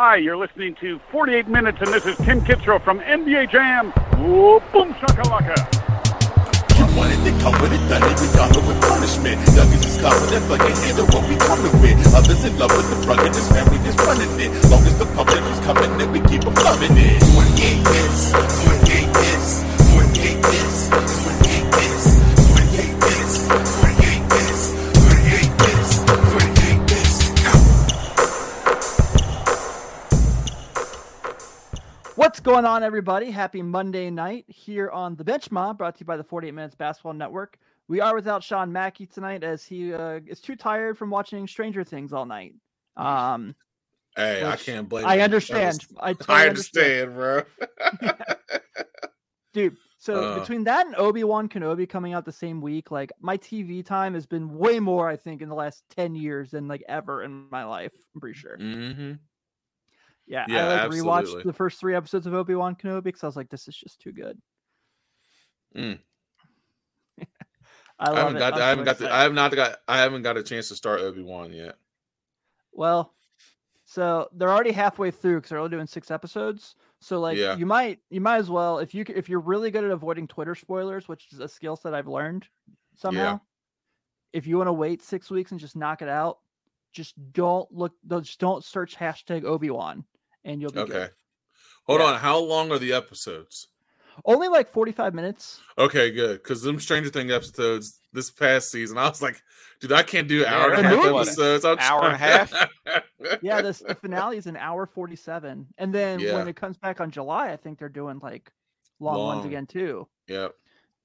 Hi, you're listening to 48 Minutes, and this is Tim Kitzrow from NBA Jam. Whoa, boom shakalaka. You wanted to come with it, done it, we got it with punishment. Youngest is confident, but can't handle what we coming with. Others in love with the drug and this family just running it. Long as the public is coming, then we keep them loving it. 28 minutes, 28 minutes, 28 minutes, 28 minutes, What's going on, everybody? Happy Monday night here on the Bench Mob, brought to you by the 48 Minutes Basketball Network. We are without Sean Mackey tonight as he uh, is too tired from watching Stranger Things all night. Um, Hey, I can't blame. I understand. I, totally I understand, bro. dude. So Uh. between that and Obi Wan Kenobi coming out the same week, like my TV time has been way more, I think, in the last 10 years than like ever in my life. I'm pretty sure. hmm Yeah, Yeah, I like rewatched the first three episodes of Obi Wan Kenobi because I was like, this is just too good. Mm. I I haven't it. got. I haven't got. The. I have not got. I haven't got a chance to start Obi Wan yet. Well, so they're already halfway through because they're only doing six episodes. So like Yeah. you might you might as well if you if you're really good at avoiding Twitter spoilers, which is a skill set I've learned somehow. If you want to wait six weeks and just knock it out, just don't look. Just don't search hashtag Obi Wan, and you'll be Okay. good. Hold Yeah. on. How long are the episodes? Only like forty five minutes. Okay, good. Because them Stranger Thing episodes this past season, I was like, dude, I can't do Yeah, hour and a half episodes. I'm Hour and a half. Yeah, this the finale is an hour forty seven, and then Yeah. when it comes back on July, I think they're doing like long, ones again too. Yep.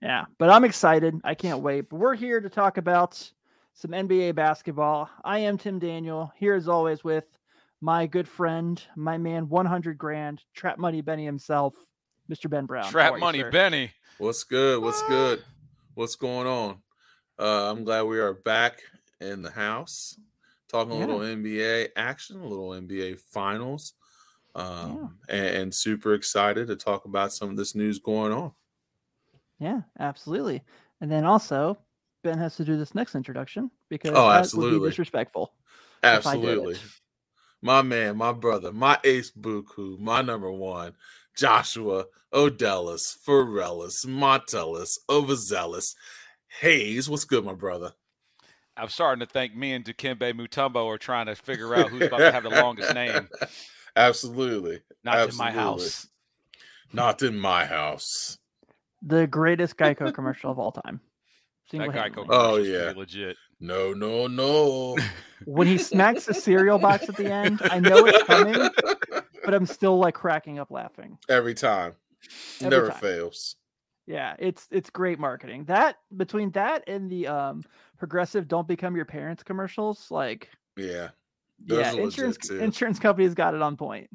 Yeah, but I'm excited. I can't wait. But we're here to talk about some NBA basketball. I am Tim Daniel, here as always with my good friend, my man, 100 grand, Trap Money Benny himself, Mr. Ben Brown. Trap are you, money, sir? Benny. What's good? What's good? What's going on? Uh, I'm glad we are back in the house, talking a little NBA action, a little NBA finals, um, and, and super excited to talk about some of this news going on. Yeah, absolutely. And then also, Ben has to do this next introduction because Oh, that would be disrespectful. if I did Absolutely. It. My man, my brother, my ace buku, my number one, Joshua Odellis, Pharrellis, Montellis, Overzealous, Hayes. What's good, my brother? I'm starting to think me and Dikembe Mutombo are trying to figure out who's about to have the longest name. Absolutely. Not in my house. Not in my house. The greatest Geico commercial of all time. That guy Single-handedly. Oh, yeah. legit. No, no, no. when he smacks the cereal box at the end, I know it's coming, but I'm still like cracking up laughing. Every time. Every Never time. fails. Yeah, it's it's great marketing. That between that and the um progressive "Don't Become Your Parents" commercials, like Yeah. Yeah, insurance too. insurance companies got it on point.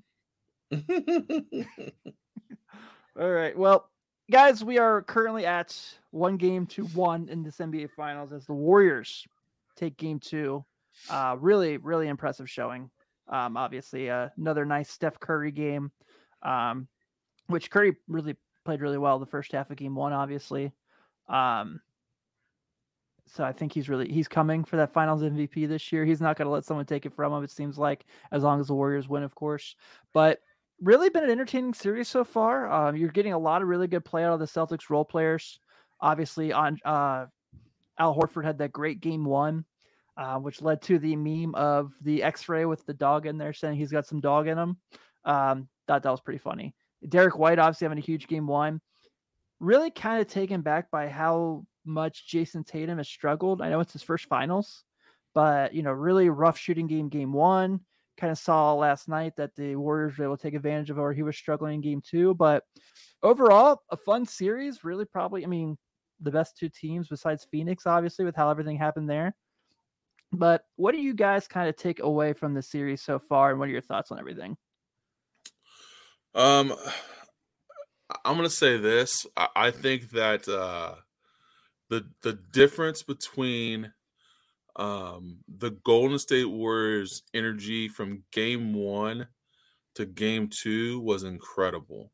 All right, well, guys, we are currently at one game to one in this NBA Finals as the Warriors take Game Two. Uh, really, really impressive showing. Um, obviously, uh, another nice Steph Curry game, um, which Curry really played really well the first half of Game One. Obviously, um, so I think he's really he's coming for that Finals MVP this year. He's not going to let someone take it from him. It seems like as long as the Warriors win, of course. But really been an entertaining series so far. Um, you're getting a lot of really good play out of the Celtics role players. Obviously, on uh, Al Horford had that great game one, uh, which led to the meme of the X-ray with the dog in there saying he's got some dog in him. Um, thought that was pretty funny. Derrick White obviously having a huge game one. Really kind of taken back by how much Jayson Tatum has struggled. I know it's his first finals, but you know, really rough shooting game game one kind of saw last night that the Warriors were able to take advantage of where he was struggling in game two. But overall, a fun series. Really, probably, I mean, the best two teams besides Phoenix, obviously, with how everything happened there. But what do you guys kind of take away from the series so far, and what are your thoughts on everything? Um, I'm gonna say this. I, I think that uh, the the difference between um, the Golden State Warriors' energy from Game One to Game Two was incredible,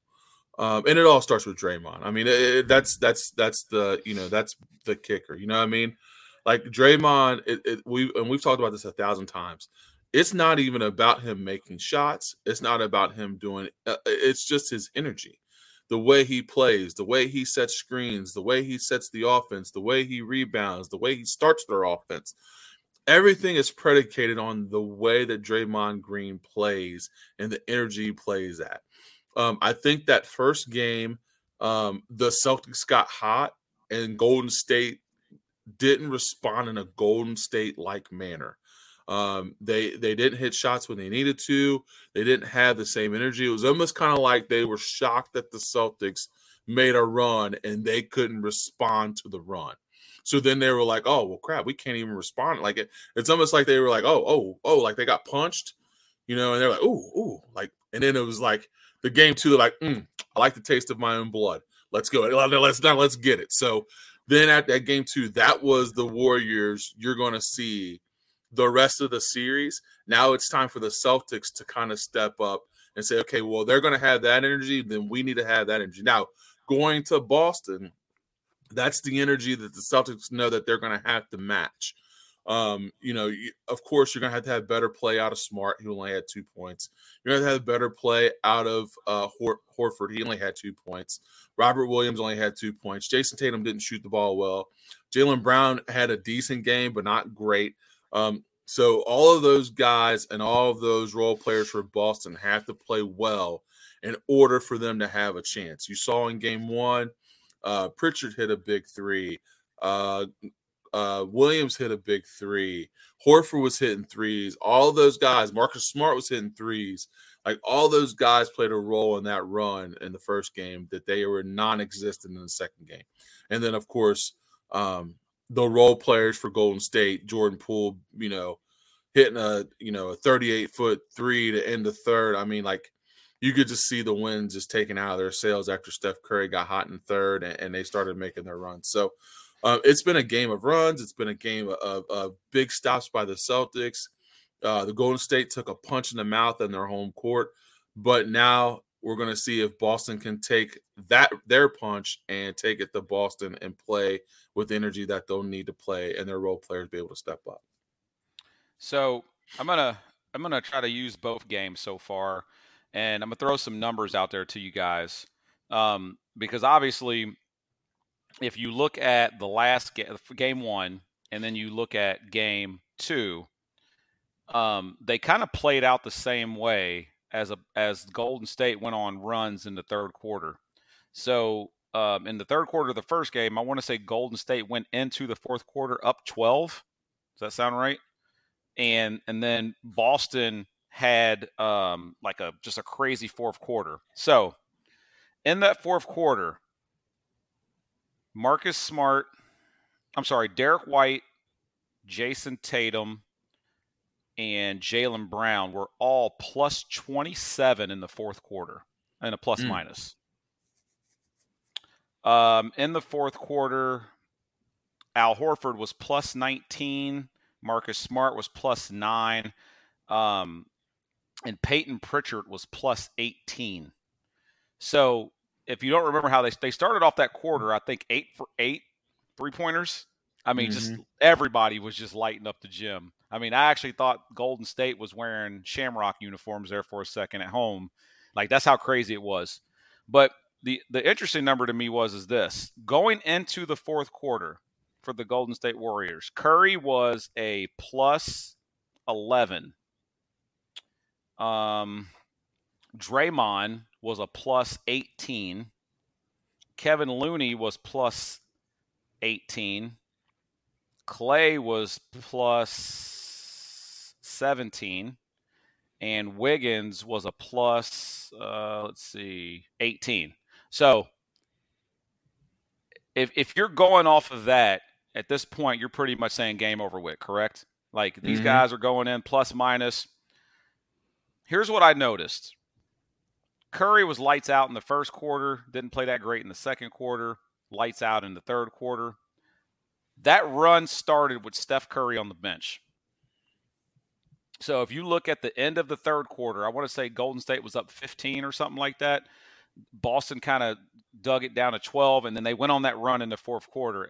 um, and it all starts with Draymond. I mean, it, it- that's that's that's the you know that's the kicker. You know what I mean? Like Draymond, it, we and we've talked about this a thousand times. it's not even about him making shots. It's not about him doing. Uh, it's just his energy, the way he plays, the way he sets screens, the way he sets the offense, the way he rebounds, the way he starts their offense. Everything is predicated on the way that Draymond Green plays and the energy he plays at. Um, I think that first game, um, the Celtics got hot and Golden State didn't respond in a Golden State like manner. Um, they they didn't hit shots when they needed to. They didn't have the same energy. It was almost kind of like they were shocked that the Celtics made a run and they couldn't respond to the run. So then they were like, "Oh well, crap, we can't even respond." Like it, it's almost like they were like, "Oh, oh, oh," like they got punched, you know, and they're like, "Ooh, ooh," like, and then it was like the game two. They're like, mm, "I like the taste of my own blood. Let's go. Let's not. Let's get it." So then at that game two, that was the Warriors. You're going to see the rest of the series. Now it's time for the Celtics to kind of step up and say, okay, well, they're going to have that energy, then we need to have that energy. Now, going to Boston, that's the energy that the Celtics know that they're going to have to match. Um, you know, of course, you're going to have to have better play out of Smart. He only had two points. You're going to have better play out of uh, Hor- Horford. He only had two points. Robert Williams only had two points. Jayson Tatum didn't shoot the ball well. Jaylen Brown had a decent game, but not great. Um, so all of those guys and all of those role players for Boston have to play well in order for them to have a chance. You saw in game one, uh, Pritchard hit a big three. Uh, uh, Williams hit a big three. Horford was hitting threes. All those guys, Marcus Smart was hitting threes. Like all those guys played a role in that run in the first game that they were non-existent in the second game. And then, of course, um, the role players for Golden State, Jordan Poole, you know, hitting a you know a 38 foot three to end the third. I mean, like you could just see the winds just taken out of their sails after Steph Curry got hot in third and, and they started making their runs. So uh, it's been a game of runs. It's been a game of, of big stops by the Celtics. Uh, the Golden State took a punch in the mouth in their home court, but now we're going to see if Boston can take that their punch and take it to Boston and play with energy that they'll need to play, and their role players be able to step up. So I'm gonna I'm gonna try to use both games so far, and I'm gonna throw some numbers out there to you guys um, because obviously, if you look at the last ga- game one and then you look at game two, um, they kind of played out the same way as a as Golden State went on runs in the third quarter. So um, in the third quarter of the first game, I want to say Golden State went into the fourth quarter up 12. Does that sound right? And and then Boston had um, like a just a crazy fourth quarter. So in that fourth quarter, Marcus Smart, I'm sorry, Derrick White, Jayson Tatum, and Jaylen Brown were all plus 27 in the fourth quarter and a plus mm. minus. Um, in the fourth quarter, Al Horford was plus 19. Marcus Smart was plus nine. Um, and Payton Pritchard was plus 18. So if you don't remember how they, they started off that quarter, I think eight for eight three pointers. I mean, mm-hmm. just everybody was just lighting up the gym. I mean, I actually thought Golden State was wearing Shamrock uniforms there for a second at home. Like that's how crazy it was. But the the interesting number to me was is this going into the fourth quarter for the Golden State Warriors. Curry was a plus eleven. Um, Draymond was a plus eighteen. Kevin Looney was plus eighteen. Klay was plus 17 and Wiggins was a plus uh, let's see 18. So if if you're going off of that at this point you're pretty much saying game over with, correct? Like these mm-hmm. guys are going in plus minus. Here's what I noticed. Curry was lights out in the first quarter, didn't play that great in the second quarter, lights out in the third quarter. That run started with Steph Curry on the bench. So if you look at the end of the third quarter, I want to say Golden State was up 15 or something like that. Boston kind of dug it down to 12, and then they went on that run in the fourth quarter.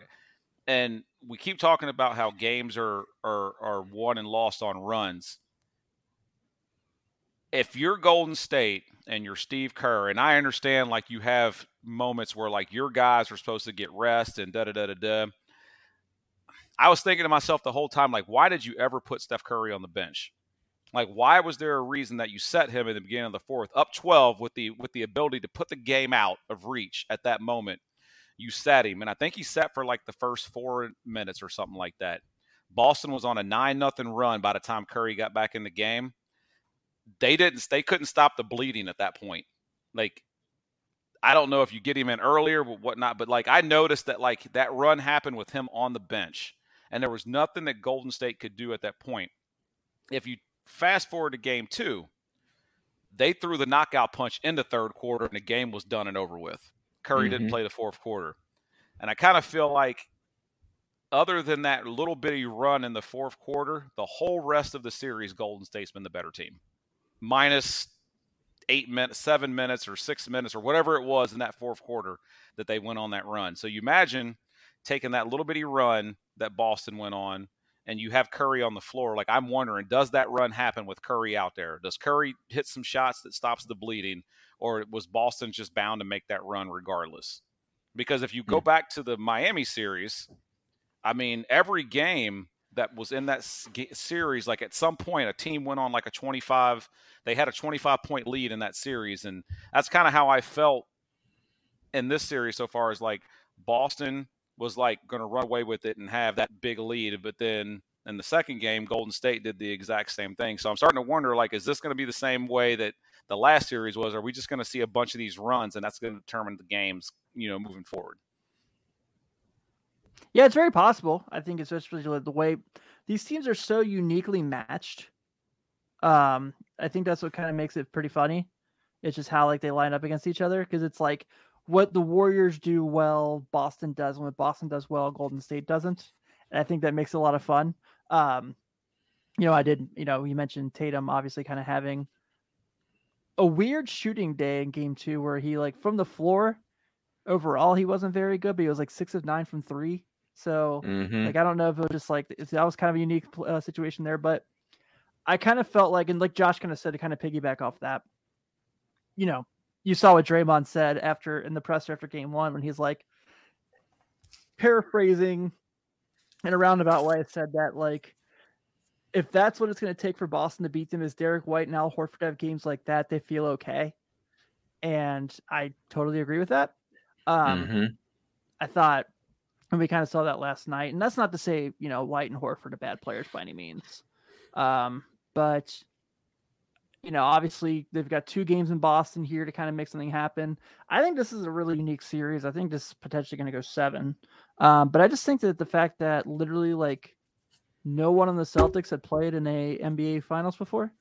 And we keep talking about how games are are are won and lost on runs. if you're Golden State and you're Steve Kerr, and I understand like you have moments where like your guys are supposed to get rest and da da da da da. I was thinking to myself the whole time, like, why did you ever put Steph Curry on the bench? Like, why was there a reason that you set him in the beginning of the fourth, up 12 with the with the ability to put the game out of reach at that moment? You set him, and I think he set for like the first four minutes or something like that. Boston was on a nine nothing run by the time Curry got back in the game. They didn't. They couldn't stop the bleeding at that point. Like, I don't know if you get him in earlier, but whatnot. But like, I noticed that like that run happened with him on the bench, and there was nothing that Golden State could do at that point. If you fast forward to game two, they threw the knockout punch in the third quarter, and the game was done and over with. Curry mm-hmm. didn't play the fourth quarter, and I kind of feel like other than that little bitty run in the fourth quarter, the whole rest of the series, Golden State's been the better team. Minus eight minutes, seven minutes, or six minutes, or whatever it was in that fourth quarter that they went on that run. So you imagine taking that little bitty run that Boston went on, and you have Curry on the floor. Like I'm wondering, does that run happen with Curry out there? Does Curry hit some shots that stops the bleeding, or was Boston just bound to make that run regardless? Because if you go hmm. back to the Miami series, I mean, every game that was in that series, like at some point, a team went on like a 25, they had a 25 point lead in that series. And that's kind of how I felt in this series so far is like Boston was like going to run away with it and have that big lead. But then in the second game, Golden State did the exact same thing. So I'm starting to wonder, like, is this going to be the same way that the last series was? Are we just going to see a bunch of these runs and that's going to determine the games, you know, moving forward? Yeah, it's very possible. I think especially the way these teams are so uniquely matched. Um, I think that's what kind of makes it pretty funny. It's just how like they line up against each other because it's like what the Warriors do well, Boston does, and what Boston does well, Golden State doesn't. And I think that makes a lot of fun. Um, you know, I did, you know, you mentioned Tatum obviously kind of having a weird shooting day in game two where he like from the floor overall he wasn't very good, but he was like six of nine from three. So mm-hmm. like I don't know if it was just like that was kind of a unique uh, situation there, but I kind of felt like, and like Josh kind of said to kind of piggyback off that, you know, you saw what Draymond said after in the presser after game one when he's like paraphrasing in a roundabout way said that like if that's what it's going to take for Boston to beat them is Derrick White and Al Horford have games like that, they feel okay. And I totally agree with that. Um, mm-hmm. I thought, and we kind of saw that last night. And that's not to say, you know, White and Horford are bad players by any means. Um, but you know, obviously they've got two games in Boston here to kind of make something happen. I think this is a really unique series. I think this is potentially going to go seven. Um, but I just think that the fact that literally like no one on the Celtics had played in a NBA Finals before,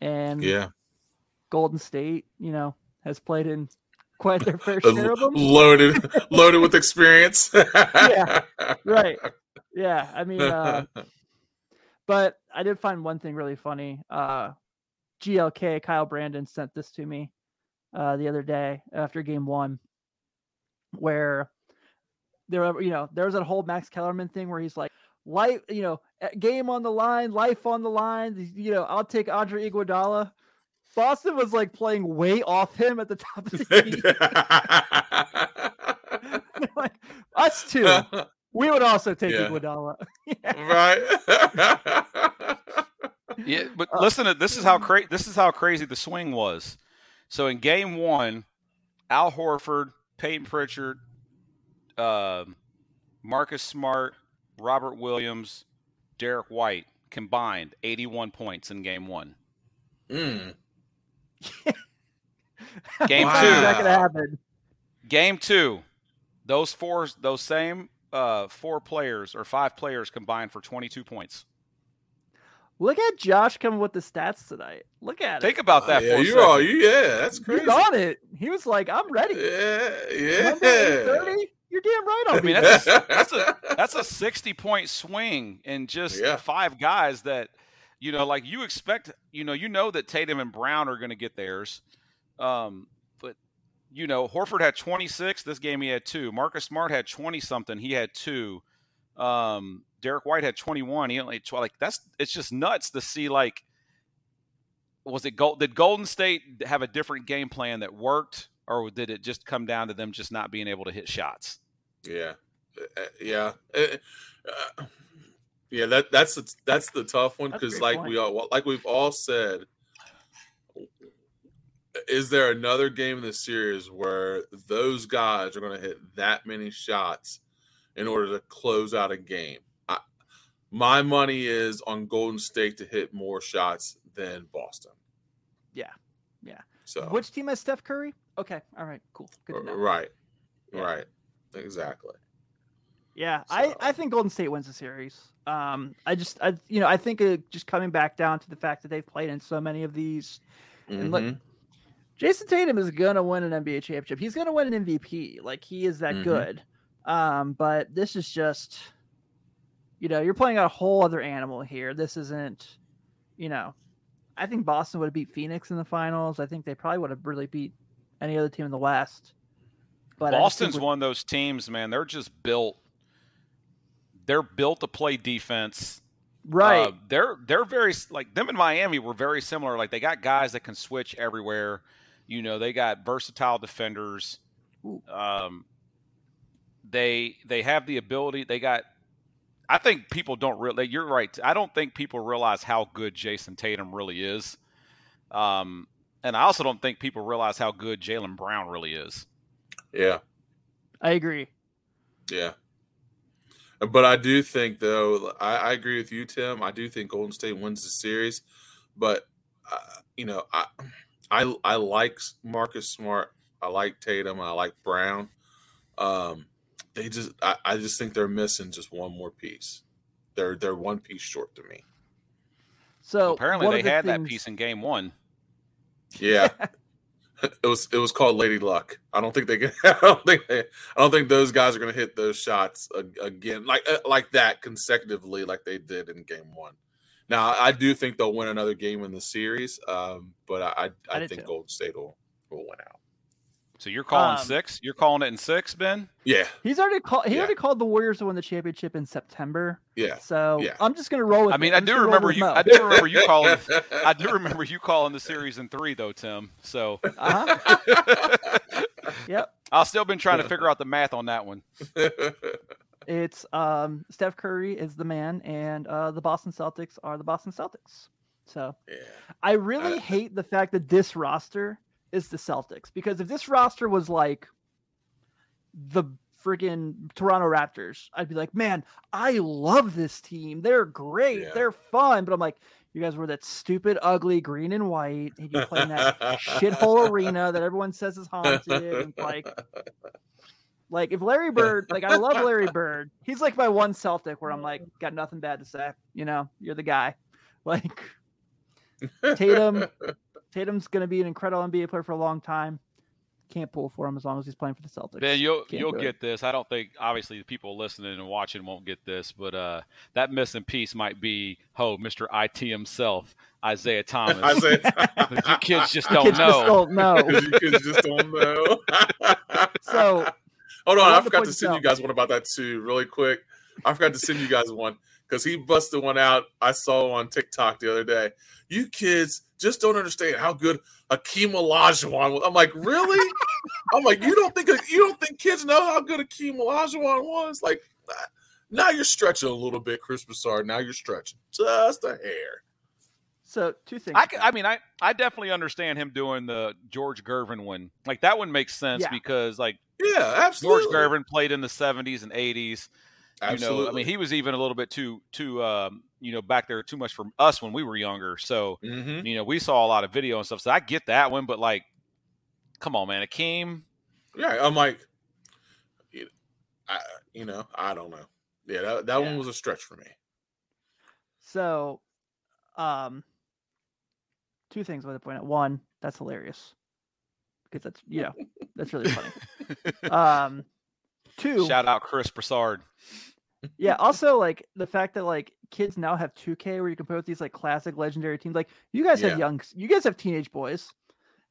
and yeah, Golden State, you know, has played in quite their fair share of them. Loaded, loaded with experience. yeah, right. Yeah, I mean, uh, but I did find one thing really funny. Uh, GLK Kyle Brandon sent this to me uh, the other day after game one, where there, you know, there was that whole Max Kellerman thing where he's like, life, you know, game on the line, life on the line. You know, I'll take Andre Iguodala. Boston was like playing way off him at the top of the key. like, us too. We would also take yeah. Iguodala. Right. Yeah, but uh, listen to this is how crazy this is how crazy the swing was. So in game one, Al Horford, Payton Pritchard, uh, Marcus Smart, Robert Williams, Derrick White combined 81 points in game one. Mm. game wow. two. That could happen. Game two, those four, those same uh, four players or five players combined for 22 points. Look at Josh coming with the stats tonight. Look at Think it. Think about that. Uh, yeah, you are. You yeah, that's crazy. He's on it. He was like, "I'm ready." Yeah, yeah. Thirty. You're damn right. I'll I mean, that's a, that's a that's a sixty point swing in just yeah. five guys that you know, like you expect. You know, you know that Tatum and Brown are going to get theirs. Um, but you know, Horford had 26. This game he had two. Marcus Smart had 20 something. He had two. Um, Derrick White had 21. He only 12. Like that's it's just nuts to see like was it Gold? Did Golden State have a different game plan that worked, or did it just come down to them just not being able to hit shots? Yeah, Uh, uh, yeah, Uh, uh, yeah. That that's the, that's the tough one because, great like we all like we've all said, is there another game in the series where those guys are going to hit that many shots in order to close out a game? I, my money is on Golden State to hit more shots than Boston. Yeah, yeah. So Which team has Steph Curry? Okay, all right, cool, good to know. right, Yeah. right, exactly. Yeah, I, So- I think Golden State wins the series. Um, I just I you know I think it just coming back down to the fact that they've played in so many of these. And look, Mhm. Jayson Tatum is gonna win an NBA championship. He's gonna win an MVP. Like he is that Mhm. good. Um, but this is just, you know, you're playing a whole other animal here. This isn't, you know, I think Boston would have beat Phoenix in the finals. I think they probably would have really beat any other team in the West. But I just think Boston's one of those teams, man. They're just built. They're built to play defense. right. Uh, they're they're very like them in Miami were very similar. Like they got guys that can switch everywhere. You know, they got versatile defenders. Um, they they have the ability. They got. I think people don't really. You're right. I don't think people realize how good Jayson Tatum really is. Um, and I also don't think people realize how good Jaylen Brown really is. Yeah. I agree. Yeah. But I do think, though, I, I agree with you, Tim. I do think Golden State wins the series. But, uh, you know, I, I I like Marcus Smart. I like Tatum. I like Brown. Um, they just, I, I just think they're missing just one more piece. They're they're one piece short to me. So Apparently, they the had that piece in Game One. Yeah, it was it was called Lady Luck. I don't think they can. I don't think they, I don't think those guys are going to hit those shots again like uh, like that consecutively like they did in Game One. Now I do think they'll win another game in the series, um, but I I, I I think too. Golden State will will win out. So you're calling Um, six? You're calling it in six, Ben? Yeah, He's already called. He Yeah. already called the Warriors to win the championship in September. yeah. So Yeah. I'm just gonna roll with. I mean. I do just gonna roll remember you. Mo. I do remember you calling. I do remember you calling the series in three, though, Tim. So Uh-huh. Yep. I've still been trying to figure out the math on that one. It's um Steph Curry is the man, and uh the Boston Celtics are the Boston Celtics. So yeah. I really Uh, hate the fact that this roster is the Celtics because if this roster was like the friggin' Toronto Raptors, I'd be like, man, I love this team. They're great. Yeah. They're fun. But I'm like, you guys were that stupid, ugly green and white, and you play in that shithole arena that everyone says is haunted. And like, like if Larry Bird, like I love Larry Bird, he's like my one Celtic where I'm like, got nothing bad to say. You know, you're the guy. Like Tatum, Tatum's gonna be an incredible NBA player for a long time. Can't pull for him as long as he's playing for the Celtics. Ben, you'll Can't you'll do it. get this. I don't think obviously the people listening and watching won't get this, but uh, that missing piece might be oh, Mr. IT himself, Isaiah Thomas. I say, you kids just don't kids just know. don't know. you kids just don't know. So Hold on, I I, forgot to this send you guys one about that too, really quick. I forgot to send you guys one because he busted one out I saw on TikTok the other day. You kids just don't understand how good Akeem Olajuwon was. I'm like, really? I'm like, you don't think you don't think kids know how good Akeem Olajuwon was? Like, now you're stretching a little bit, Chris Broussard. Now you're stretching just a hair. so two things. I mean, I, I definitely understand him doing the George Gervin one. Like that one makes sense Yeah. because like Yeah, absolutely. George Gervin played in the 70s and 80s. Absolutely. You know, I mean, he was even a little bit too too um, you know back there too much for us when we were younger. So Mhm. you know, we saw a lot of video and stuff. So I get that one, but like, come on, man, Akeem. Yeah, I'm like, you, I, you know, I don't know. Yeah, that, that Yeah. one was a stretch for me. So, um, two things I want to point out. One, that's hilarious because that's you know that's really funny. Um, two, Shout out Chris Broussard. yeah. Also, like the fact that like kids now have 2K where you can play with these like classic legendary teams. Like you guys Yeah. have young, you guys have teenage boys.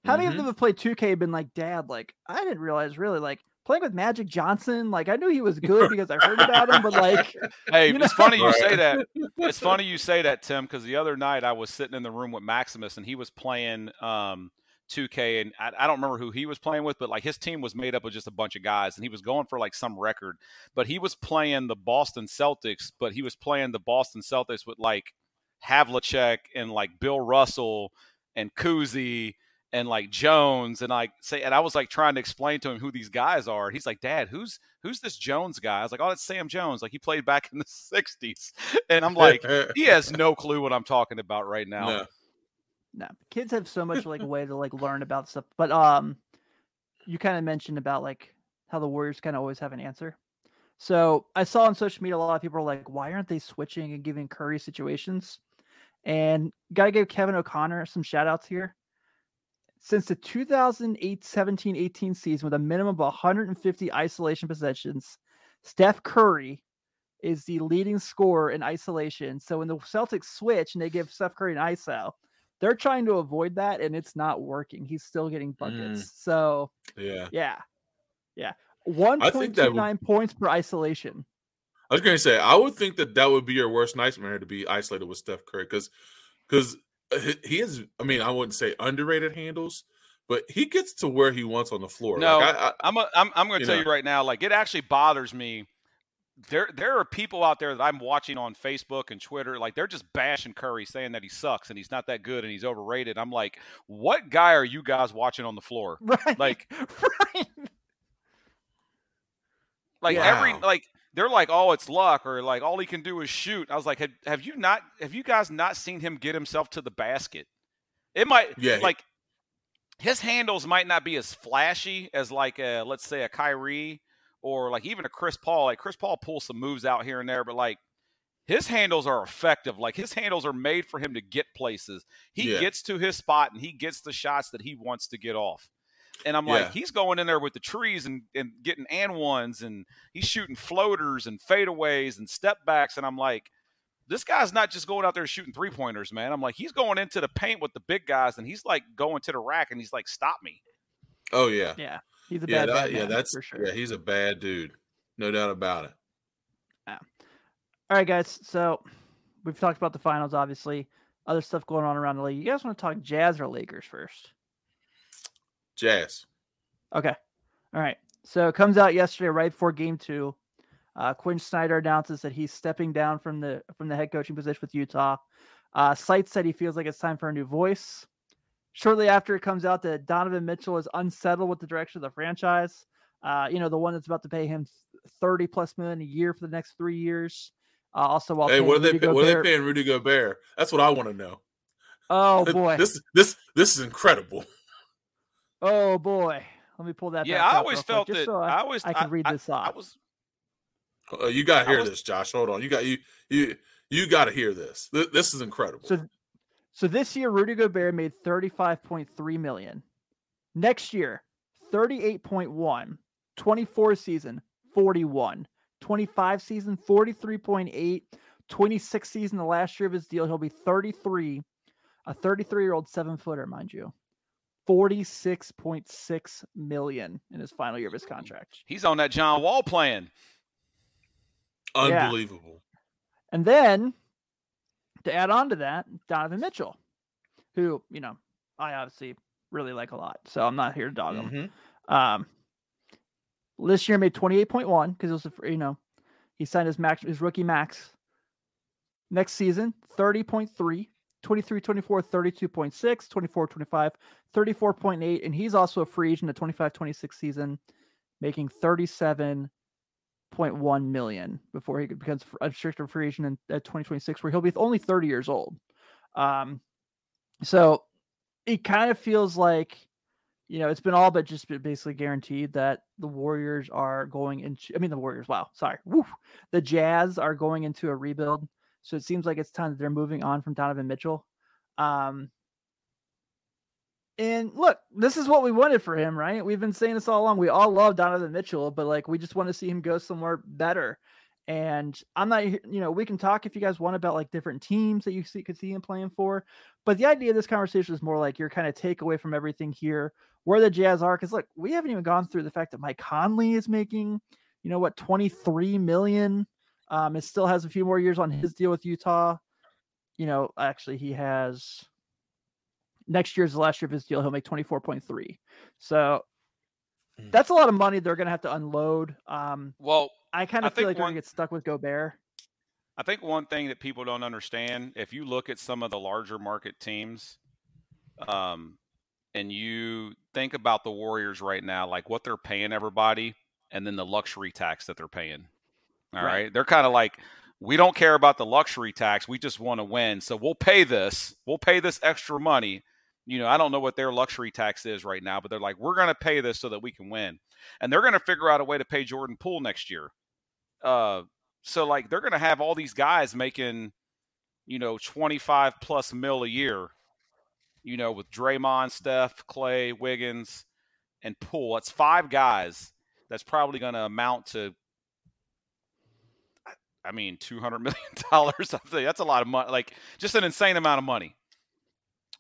How many of Mhm. them have played 2K and been like, Dad, like I didn't realize really like playing with Magic Johnson. Like I knew he was good because I heard about him, but like Hey, You it's funny you say that. It's funny you say that, Tim, because the other night I was sitting in the room with Maximus and he was playing um 2K and I, I don't remember who he was playing with, but like his team was made up of just a bunch of guys and he was going for like some record. But he was playing the Boston Celtics, but he was playing the Boston Celtics with like Havlicek and like Bill Russell and Cousy and like Jones and like say and I was like trying to explain to him who these guys are. He's like, Dad, who's who's this Jones guy? I was like, Oh, it's Sam Jones. Like he played back in the sixties. And I'm like, he has no clue what I'm talking about right now. No. No, kids have so much like a way to like learn about stuff. But um, you kind of mentioned about like how the Warriors kind of always have an answer. So I saw on social media a lot of people are like, why aren't they switching and giving Curry situations? And gotta give Kevin O'Connor some shout outs here. Since the 2008 17 18 season, with a minimum of 150 isolation possessions, Steph Curry is the leading scorer in isolation. So when the Celtics switch and they give Steph Curry an ISO, they're trying to avoid that and it's not working. He's still getting mm. buckets. So Yeah. yeah. Yeah. I think that would- 1.29 points per isolation. I was going to say, I would think that that would be your worst nightmare to be isolated with Steph Curry because because uh, he is. I mean, I wouldn't say underrated handles, but he gets to where he wants on the floor. No, Like, I, I, I'm a, I'm I'm going to tell know. you right now, like it actually bothers me. There there are people out there that I'm watching on Facebook and Twitter, like they're just bashing Curry, saying that he sucks and he's not that good and he's overrated. I'm like, what guy are you guys watching on the floor? Right. Like right. like every like they're like, oh, it's luck or like all he can do is shoot. I was like, have, have you not have you guys not seen him get himself to the basket? It might Yeah. like his handles might not be as flashy as like a, let's say a Kyrie or like even a Chris Paul. Like Chris Paul pulls some moves out here and there, but like his handles are effective. Like his handles are made for him to get places. He Yeah. gets to his spot and he gets the shots that he wants to get off. And I'm Yeah. like, he's going in there with the trees and, and getting and ones and he's shooting floaters and fadeaways and step backs. And I'm like, this guy's not just going out there shooting three pointers, man. I'm like, he's going into the paint with the big guys and he's like going to the rack and he's like, stop me. oh yeah, Yeah. He's a yeah, bad, that, bad yeah. That's for sure. yeah. He's a bad dude, no doubt about it. Yeah. All right, guys. So we've talked about the finals, obviously. Other stuff going on around the league. You guys want to talk Jazz or Lakers first? Jazz. Okay. All right. So it comes out yesterday, right before Game Two. Uh, Quinn Snyder announces that he's stepping down from the from the head coaching position with Utah. Uh, Sites said he feels like it's time for a new voice. Shortly after, it comes out that Donovan Mitchell is unsettled with the direction of the franchise. Uh, you know, the one that's about to pay him thirty plus million a year for the next three years. Uh, also, while Hey, what are they? Rudy Pay, what are they paying Rudy Gobert? That's what I want to know. Oh boy! This this this is incredible. Oh boy! Let me pull that. Yeah, back I always real quick, felt just that so I, I always I can read this I off. was Uh, you got to hear was- this, Josh. Hold on. You got you you you got to hear this. Th- This is incredible. So, so this year, Rudy Gobert made thirty-five point three million. Next year, 38.1. 24 season, 41. 25 season, 43.8. 26 season, the last year of his deal, he'll be 33. A 33 year old seven footer, mind you. 46.6 million in his final year of his contract. he's on that John Wall plan. yeah. Unbelievable. And then to add on to that, Donovan Mitchell, who, you know, I obviously really like a lot. So I'm not here to dog him. Mhm. Um, this year made 28.1 because it was, a you know, he signed his max, his rookie max. Next season, 30.3, 23, 24, 32.6, 24, 25, 34.8. And he's also a free agent the 25, 26 season, making 37.1 million before he becomes a restricted free agent in at 2026, where he'll be only 30 years old. Um, so it kind of feels like you know, it's been all but just basically guaranteed that the Warriors are going into. I mean, the Warriors. Wow, sorry. Woo, the Jazz are going into a rebuild. So it seems like it's time that they're moving on from Donovan Mitchell. Um, and look, this is what we wanted for him, right? We've been saying this all along. We all love Donovan Mitchell, but like we just want to see him go somewhere better. And I'm not, you know, we can talk if you guys want about like different teams that you see, could see him playing for. But the idea of this conversation is more like your kind of takeaway from everything here, where the Jazz are. Because look, we haven't even gone through the fact that Mike Conley is making, you know, what 23 million. Um, it still has a few more years on his deal with Utah. You know, actually, he has next year's the last year of his deal. He'll make 24.3. So Mm. that's a lot of money they're going to have to unload. Um, Well, I kind of feel think like they're going to get stuck with Gobert. I think one thing that people don't understand, if you look at some of the larger market teams, um, and you think about the Warriors right now, like what they're paying everybody, and then the luxury tax that they're paying. All Right. right, they're kind of like, we don't care about the luxury tax, we just want to win, so we'll pay this, we'll pay this extra money. You know, I don't know what their luxury tax is right now, but they're like, we're going to pay this so that we can win, and they're going to figure out a way to pay Jordan Poole next year. Uh, so like they're going to have all these guys making, you know, 25 plus mil a year, you know, with Draymond, Steph, Klay, Wiggins, and Poole. That's five guys. That's probably going to amount to, I- mean, 200 million dollars. I think that's a lot of money. Like just an insane amount of money.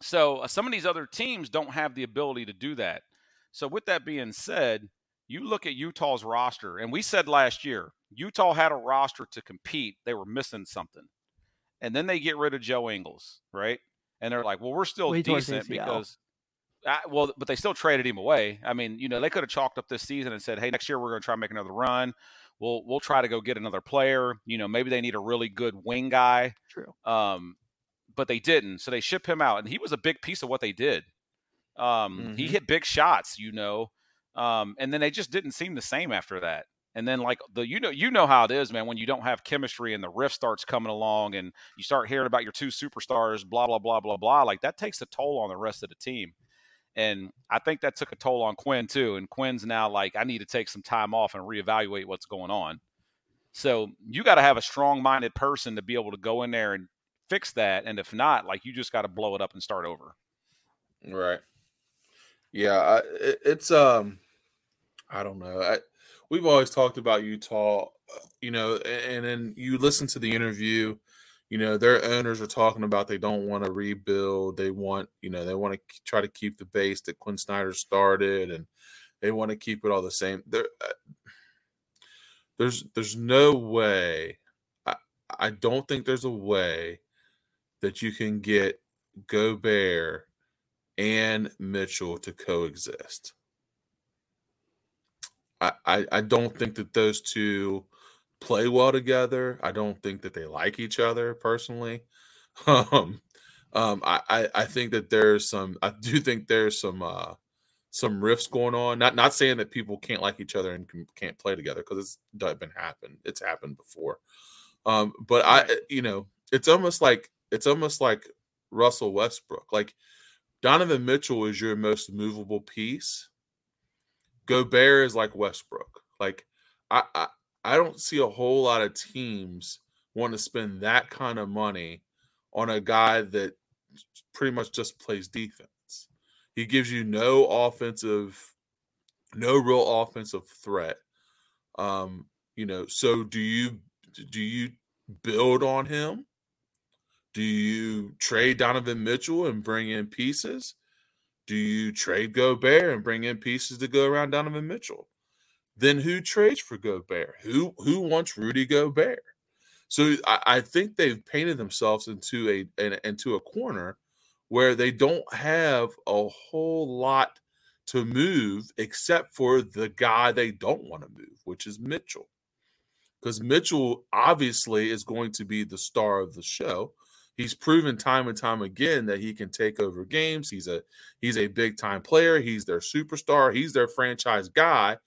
So uh, some of these other teams don't have the ability to do that. So with that being said, you look at Utah's roster, and we said last year Utah had a roster to compete. They were missing something, and then they get rid of Joe Ingles, right? And they're like, "Well, we're still Well, he tore his decent because." I, well, but they still traded him away. I mean, you know, they could have chalked up this season and said, "Hey, next year we're going to try and make another run. We'll we'll try to go get another player. You know, maybe they need a really good wing guy." True. Um, but they didn't, so they ship him out, and he was a big piece of what they did. Um, he Mhm. hit big shots, you know, um, and then they just didn't seem the same after that. And then like the you know you know how it is, man, when you don't have chemistry and the riff starts coming along and you start hearing about your two superstars, blah blah blah blah blah, like that takes a toll on the rest of the team. And I think that took a toll on Quinn too. And Quinn's now like, I need to take some time off and reevaluate what's going on. So you got to have a strong minded person to be able to go in there and fix that. And if not, like you just got to blow it up and start over. Right. Yeah, I, it, it's um, I don't know. I, we've always talked about Utah, uh, you know, and, then you listen to the interview. You know, their owners are talking about they don't want to rebuild. They want, you know, they want to try to keep the base that Quinn Snyder started, and they want to keep it all the same. There, uh, there's, there's no way. I, I don't think there's a way that you can get Gobert and Mitchell to coexist. I, I, don't think that those two play well together. I don't think that they like each other personally. Um, um, I, I, I think that there's some. I do think there's some uh, some rifts going on. Not not saying that people can't like each other and can, can't play together because it's been happened. It's happened before. Um, but I, you know, it's almost like it's almost like Russell Westbrook. Like Donovan Mitchell is your most movable piece. Gobert is like Westbrook. Like I, I, I don't see a whole lot of teams want to spend that kind of money on a guy that pretty much just plays defense. He gives you no offensive, no real offensive threat. Um, you know, so do you do you build on him? Do you trade Donovan Mitchell and bring in pieces? Do you trade Gobert and bring in pieces to go around Donovan Mitchell? Then who trades for Gobert? Who who wants Rudy Gobert? So I, I think they've painted themselves into a an, into a corner where they don't have a whole lot to move except for the guy they don't want to move, which is Mitchell. Because Mitchell obviously is going to be the star of the show. He's proven time and time again that he can take over games. He's a he's a big time player. He's their superstar. He's their franchise guy.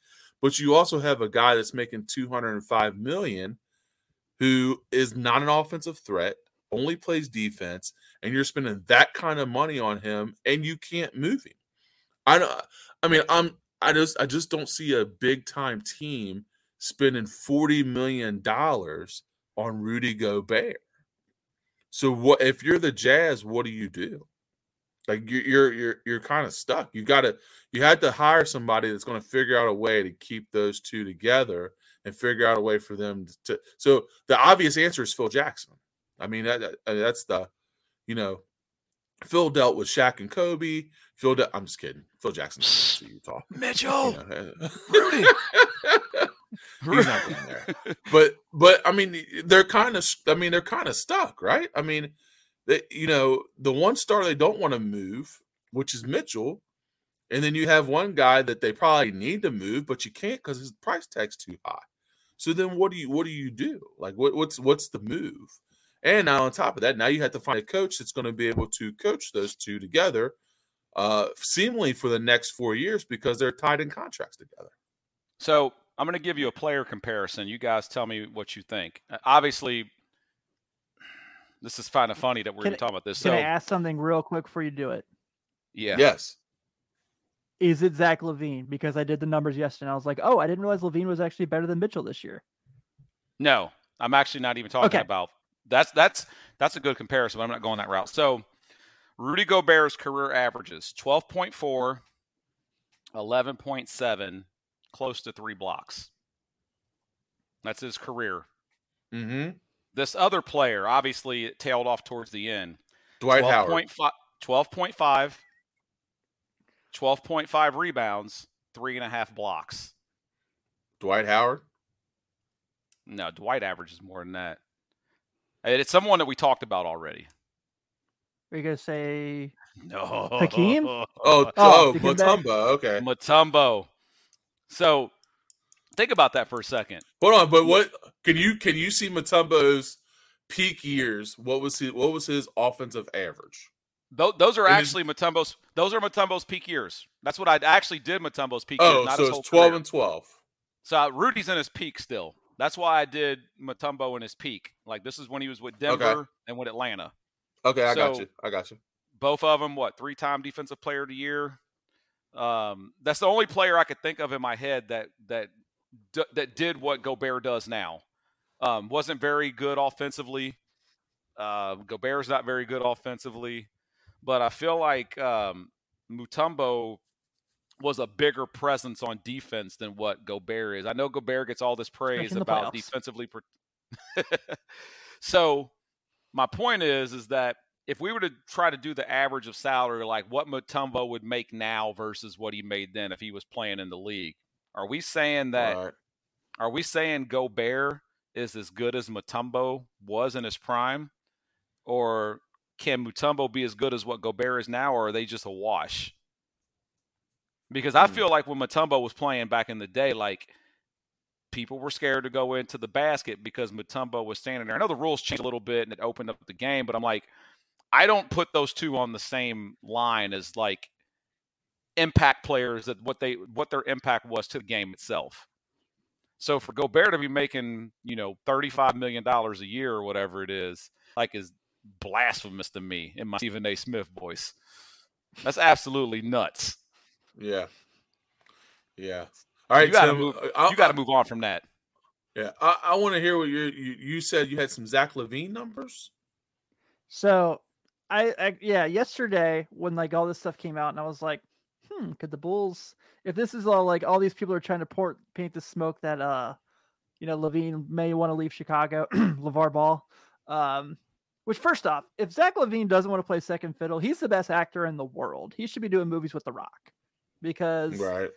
But you also have a guy that's making 205 million who is not an offensive threat, only plays defense, and you're spending that kind of money on him and you can't move him. I don't I mean, I'm I just I just don't see a big time team spending 40 million dollars on Rudy Gobert. So what if you're the Jazz, what do you do? Like you're you're you're, you're kind of stuck. You got to you had to hire somebody that's going to figure out a way to keep those two together and figure out a way for them to. So the obvious answer is Phil Jackson. I mean, that, that- uh, that's the, you know, Phil dealt with Shaq and Kobe. Phil, de- I'm just kidding. Phil Jackson to Utah. Mitchell, You know, uh, Rudy. He's not going there. But but I mean, they're kind of. I mean, they're kind of stuck, right? I mean, they, you know, the one star they don't want to move, which is Mitchell, and then you have one guy that they probably need to move, but you can't because his price tag's too high. So then, what do you what do you do? Like, what, what's what's the move? And now on top of that, now you have to find a coach that's going to be able to coach those two together, uh, seemingly for the next four years because they're tied in contracts together. So I'm going to give you a player comparison. You guys tell me what you think. Uh, Obviously, this is kind of funny that we're Can even talking about this. Can So I ask something real quick before you do it? yeah, Yes. Is it Zach LaVine? Because I did the numbers yesterday and I was like, oh, I didn't realize LaVine was actually better than Mitchell this year. no, I'm actually not even talking Okay. about that's that's that's a good comparison. But I'm not going that route. So Rudy Gobert's career averages 12.4, 11.7, close to three blocks. That's his career. Mm-hmm. This other player, obviously, it tailed off towards the end. Dwight Howard. 12.5, 12.5, 12.5 rebounds, three and a half blocks. Dwight Howard. No, Dwight averages more than that. It's someone that we talked about already. Are you gonna say No. Hakeem? Oh, Oh, oh, Dikembe? Okay. Mutombo. So think about that for a second. Hold on, but what can you can you see Mutombo's peak years? What was he? what was his offensive average? Those, those are actually Mutombo's. Those are Mutombo's peak years. That's what I actually did. Mutombo's peak years. Oh, not so it's twelve career. and twelve. So uh, Rudy's in his peak still. That's why I did Mutombo in his peak. Like this is when he was with Okay. Denver and with Atlanta. Okay, I got you. I got you. Both of them, what three-time defensive player of the year. Um, that's the only player I could think of in my head that that d- that did what Gobert does now. Um, wasn't very good offensively. Uh, Gobert's not very good offensively, but I feel like um, Mutombo was a bigger presence on defense than what Gobert is. I know Gobert gets all this praise about playoffs. defensively. So my point is, is that if we were to try to do the average of salary, like what Mutombo would make now versus what he made then if he was playing in the league, are we saying that? Right. Are we saying Gobert is as good as Mutombo was in his prime, or can Mutombo be as good as what Gobert is now, or are they just a wash? Because I Hmm. feel like when Mutombo was playing back in the day, like people were scared to go into the basket because Mutombo was standing there. I know the rules changed a little bit and it opened up the game, but I'm like, I don't put those two on the same line as like impact players that what they what their impact was to the game itself. So for Gobert to be making, you know, $35 million a year or whatever it is, like is blasphemous to me in my Stephen A. Smith voice. That's absolutely nuts. Yeah. Yeah. All right, you gotta Tim. move. uh, I, You got to move on from that. Yeah, I, I want to hear what you you you said. You had some Zach LaVine numbers. So I, I yeah, yesterday when like all this stuff came out and I was like, hmm, could the Bulls if this is all like all these people are trying to port paint the smoke that uh you know LaVine may want to leave Chicago, LeVar Ball. Um which first off, if Zach LaVine doesn't want to play second fiddle, he's the best actor in the world. He should be doing movies with The Rock. Because Right.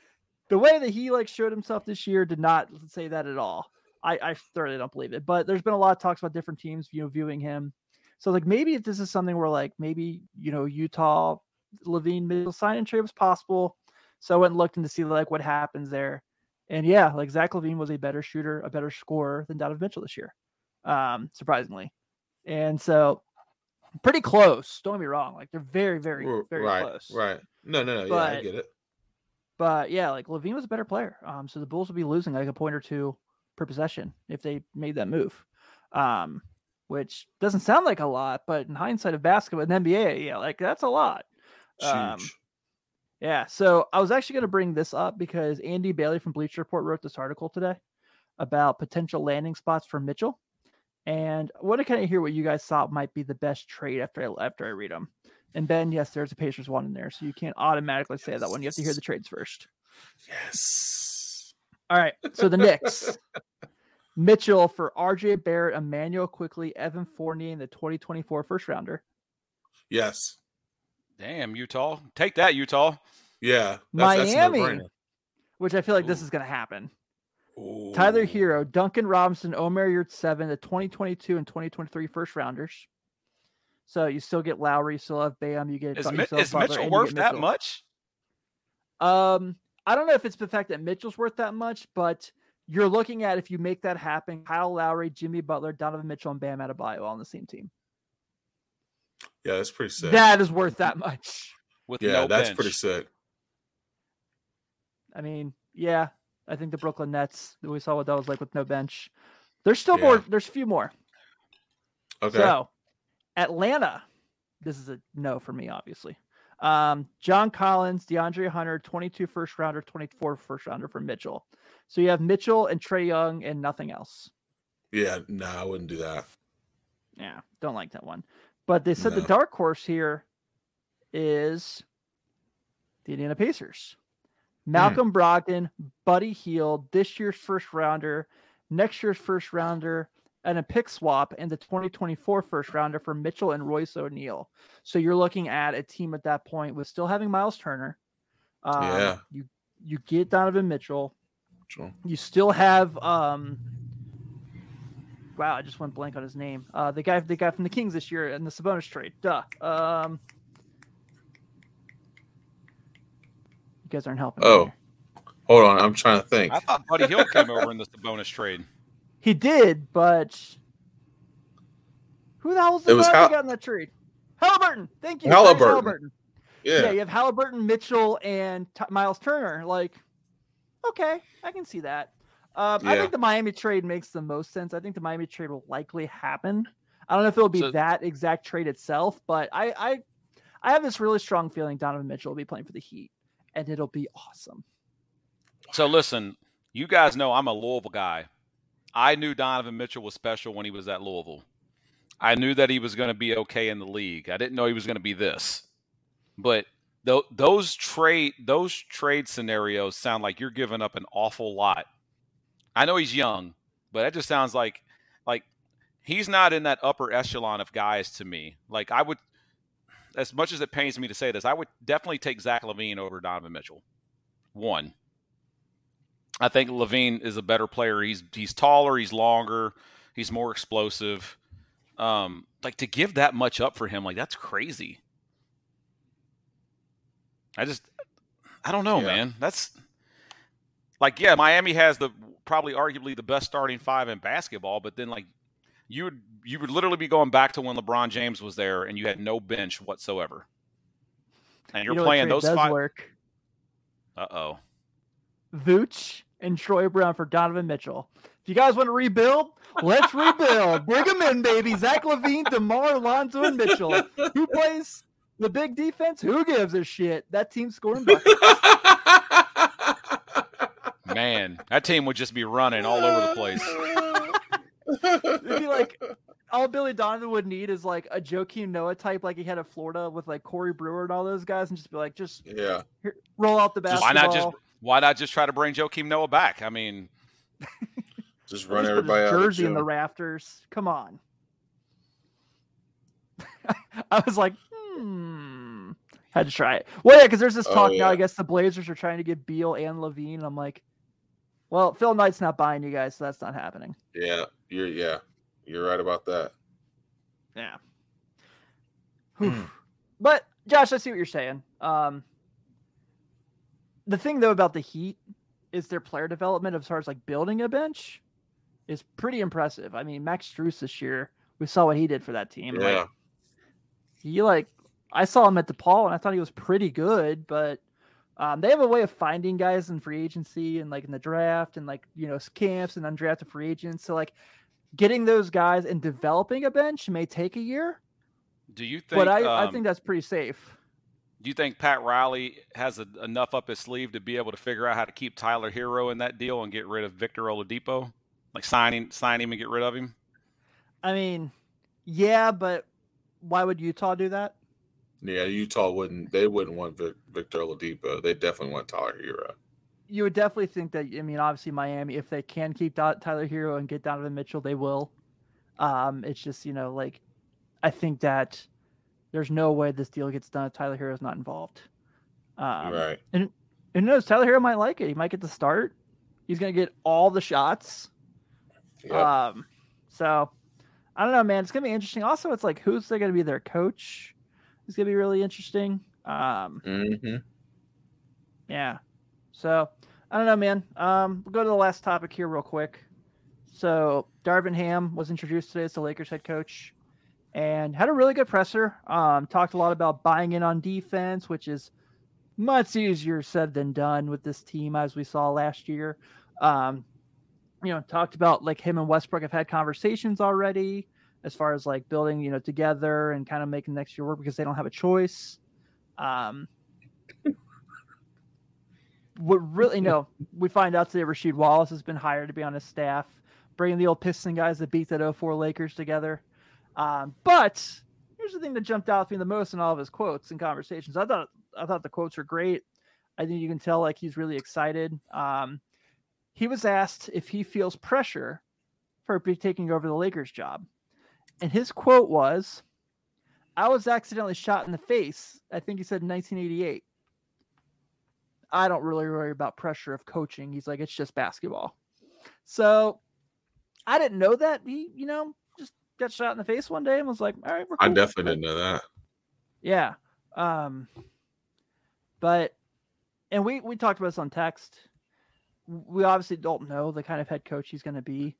the way that he like showed himself this year did not say that at all. I, I thoroughly don't believe it. But there's been a lot of talks about different teams, you know, viewing him. So like maybe if this is something where like maybe you know Utah LaVine Mitchell sign and trade was possible. So I went and looked into see like what happens there. And yeah, like Zach LaVine was a better shooter, a better scorer than Donovan Mitchell this year. Um, surprisingly. And so pretty close. Don't get me wrong. Like they're very, very, very right. close. Right. No, no, no. yeah, I But- get it. But yeah, like LaVine was a better player. Um, so the Bulls would be losing like a point or two per possession if they made that move. Um, which doesn't sound like a lot, but in hindsight of basketball and NBA, yeah, like that's a lot. Um, Yeah. So I was actually going to bring this up because Andy Bailey from Bleacher Report wrote this article today about potential landing spots for Mitchell. And I want to kind of hear what you guys thought might be the best trade after I after I read them. And Ben, yes, there's a Pacers one in there, so you can't automatically say that one. You have to hear the trades first. yes. All right. So the Knicks. Mitchell for RJ Barrett, Immanuel Quickley, Evan Fournier in the 2024 first rounder. Yes. Damn, Utah. Take that, Utah. Yeah. That's, that's Miami, no-brainer. which I feel like this is going to happen. Tyler Herro, Duncan Robinson, Omer Yurtseven, the 2022 and 2023 first rounders. So you still get Lowry, you still have Bam, you get Is, you Mi- is Butler, Mitchell worth get that much? Um, I don't know if it's the fact that Mitchell's worth that much, but you're looking at if you make that happen, Kyle Lowry, Jimmy Butler, Donovan Mitchell, and Bam Adebayo all on the same team. Yeah, that's pretty sick. That is worth that much. With yeah, no that's bench. pretty sick. I mean, yeah, I think the Brooklyn Nets. We saw what that was like with no bench. There's still Yeah. more. There's a few more. Okay. So, Atlanta. This is a no for me, obviously. Um, John Collins, DeAndre Hunter, 22 first rounder, 24 first rounder for Mitchell. So you have Mitchell and Trae Young and nothing else. yeah, no, I wouldn't do that. Yeah, don't like that one. But they said the dark horse here is the Indiana Pacers. Hmm. Malcolm Brogdon, Buddy Hield, this year's first rounder, next year's first rounder, and a pick swap and the 2024 first rounder for Mitchell and Royce O'Neale. So you're looking at a team at that point with still having Miles Turner. Um, Yeah. You you get Donovan Mitchell. Sure. You still have um wow, I just went blank on his name. Uh the guy the guy from the Kings this year in the Sabonis trade. Duh. Um You guys aren't helping. Oh. here. Hold on, I'm trying to think. I thought Buddy Hield came over in the Sabonis trade. He did, but who the hell was the It guy Hal- that got in that trade? Halliburton. Thank you. Halliburton. Thanks, Yeah. Yeah, you have Halliburton, Mitchell, and T- Miles Turner. Like, okay, I can see that. Um, I think the Miami trade makes the most sense. I think the Miami trade will likely happen. I don't know if it'll be So- that exact trade itself, but I, I, I have this really strong feeling Donovan Mitchell will be playing for the Heat, and it'll be awesome. So listen, you guys know I'm a Louisville guy. I knew Donovan Mitchell was special when he was at Louisville. I knew that he was going to be okay in the league. I didn't know he was going to be this. But th- those trade those trade scenarios sound like you're giving up an awful lot. I know he's young, but that just sounds like like he's not in that upper echelon of guys to me. Like I would as much as it pains me to say this, I would definitely take Zach LaVine over Donovan Mitchell. One. I think LaVine is a better player. He's he's taller, he's longer, he's more explosive. Um, like to give that much up for him, like that's crazy. I just I don't know, Yeah. man. That's like yeah, Miami has the probably arguably the best starting five in basketball, but then like you would you would literally be going back to when LeBron James was there and you had no bench whatsoever. And you're You know playing those five. Uh oh. Vooch and Troy Brown for Donovan Mitchell. If you guys want to rebuild, let's rebuild. Bring them in, baby. Zach LaVine, DeMar, Alonzo, and Mitchell. Who plays the big defense? Who gives a shit? That team's scoring buckets. Man, that team would just be running all over the place. It'd be like all Billy Donovan would need is like a Joakim Noah type, like he had at Florida with like Corey Brewer and all those guys, and just be like, just yeah. here, roll out the Just- basketball. Why not just why not just try to bring Joakim Noah back? I mean, Just run just put his everybody out. of the jersey in the rafters. Come on. I was like, hmm. Had to try it. Well, yeah, because there's this Oh, talk now. I guess the Blazers are trying to get Beal and LaVine. I'm like, well, Phil Knight's not buying you guys, so that's not happening. Yeah, you're yeah, you're right about that. Yeah. But Josh, I see what you're saying. Um, the thing though about the Heat is their player development as far as like building a bench is pretty impressive. I mean, Max Strus this year, we saw what he did for that team. Like, Yeah, he like I saw him at DePaul and I thought he was pretty good, but um, they have a way of finding guys in free agency and like in the draft and like you know camps and undrafted free agents. So like getting those guys and developing a bench may take a year, do you think? but I, I um, think that's pretty safe. Do you think Pat Riley has a, enough up his sleeve to be able to figure out how to keep Tyler Herro in that deal and get rid of Victor Oladipo? Like signing sign him and get rid of him? I mean, yeah, but why would Utah do that? yeah. Utah wouldn't. They wouldn't want Vic, Victor Oladipo. They definitely want Tyler Herro. you would definitely think that. I mean, obviously Miami, if they can keep Tyler Herro and get Donovan Mitchell, they will. Um, it's just you know like, I think that there's no way this deal gets done if Tyler Herro is not involved. Um, right. And who knows Tyler Herro might like it. He might get the start. He's gonna get all the shots. Yep. Um, so I don't know, man. It's gonna be interesting. Also, it's like who's they gonna be their coach? It's gonna be really interesting. Um, mm-hmm. yeah. So I don't know, man. Um, we'll go to the last topic here real quick. So Darvin Ham was introduced today as the Lakers head coach and had a really good presser. Um, talked a lot about buying in on defense, which is much easier said than done with this team, as we saw last year. Um, you know, talked about like him and Westbrook have had conversations already as far as like building, you know, together and kind of making next year work because they don't have a choice. Um, what really, you know, we find out today Rasheed Wallace has been hired to be on his staff, bringing the old Piston guys that beat that 04 Lakers together. Um, but here's the thing that jumped out to me the most in all of his quotes and conversations. I thought I thought the quotes were great. I think you can tell like he's really excited. Um, he was asked if he feels pressure for taking over the Lakers job, and his quote was, "I was accidentally shot in the face." I think he said in 1988. I don't really worry about pressure of coaching. He's like, it's just basketball. So I didn't know that. He, you know, got shot in the face one day and was like, all right, we're I definitely didn't know that. Yeah. Um, but and we we talked about this on text. We obviously don't know the kind of head coach he's going to be,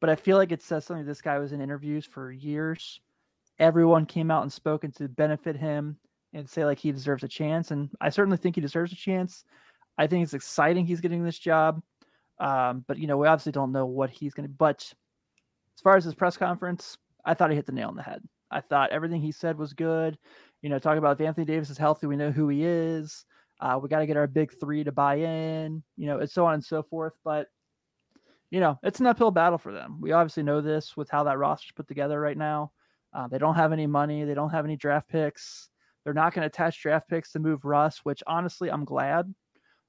but I feel like it says something. This guy was in interviews for years. Everyone came out and spoken to benefit him and say like he deserves a chance, and I certainly think he deserves a chance. I think it's exciting he's getting this job, um, but you know we obviously don't know what he's going to. But as far as his press conference, I thought he hit the nail on the head. I thought everything he said was good. You know, talking about if Anthony Davis is healthy, we know who he is. Uh, we got to get our big three to buy in, you know, and so on and so forth. But, you know, it's an uphill battle for them. We obviously know this with how that roster's put together right now. Uh, they don't have any money. They don't have any draft picks. They're not going to attach draft picks to move Russ, which honestly, I'm glad.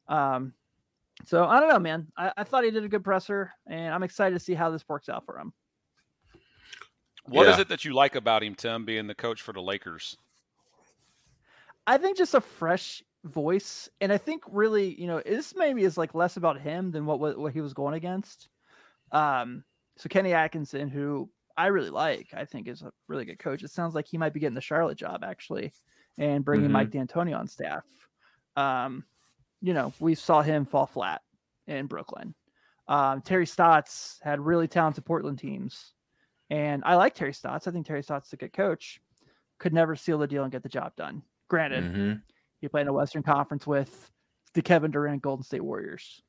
Um, so I don't know, man. I, I thought he did a good presser, and I'm excited to see how this works out for him. What is Yeah. it that you like about him, Tim, being the coach for the Lakers? I think just a fresh voice, and I think really, you know, this maybe is like less about him than what what, what he was going against. Um, so Kenny Atkinson, who I really like, I think is a really good coach. It sounds like he might be getting the Charlotte job actually, and bringing Mhm. Mike D'Antoni on staff. Um, you know, we saw him fall flat in Brooklyn. Um, Terry Stotts had really talented Portland teams, and I like Terry Stotts. I think Terry Stotts is a good coach. Could never seal the deal and get the job done. Granted, hmm he played in a Western Conference with the Kevin Durant Golden State Warriors.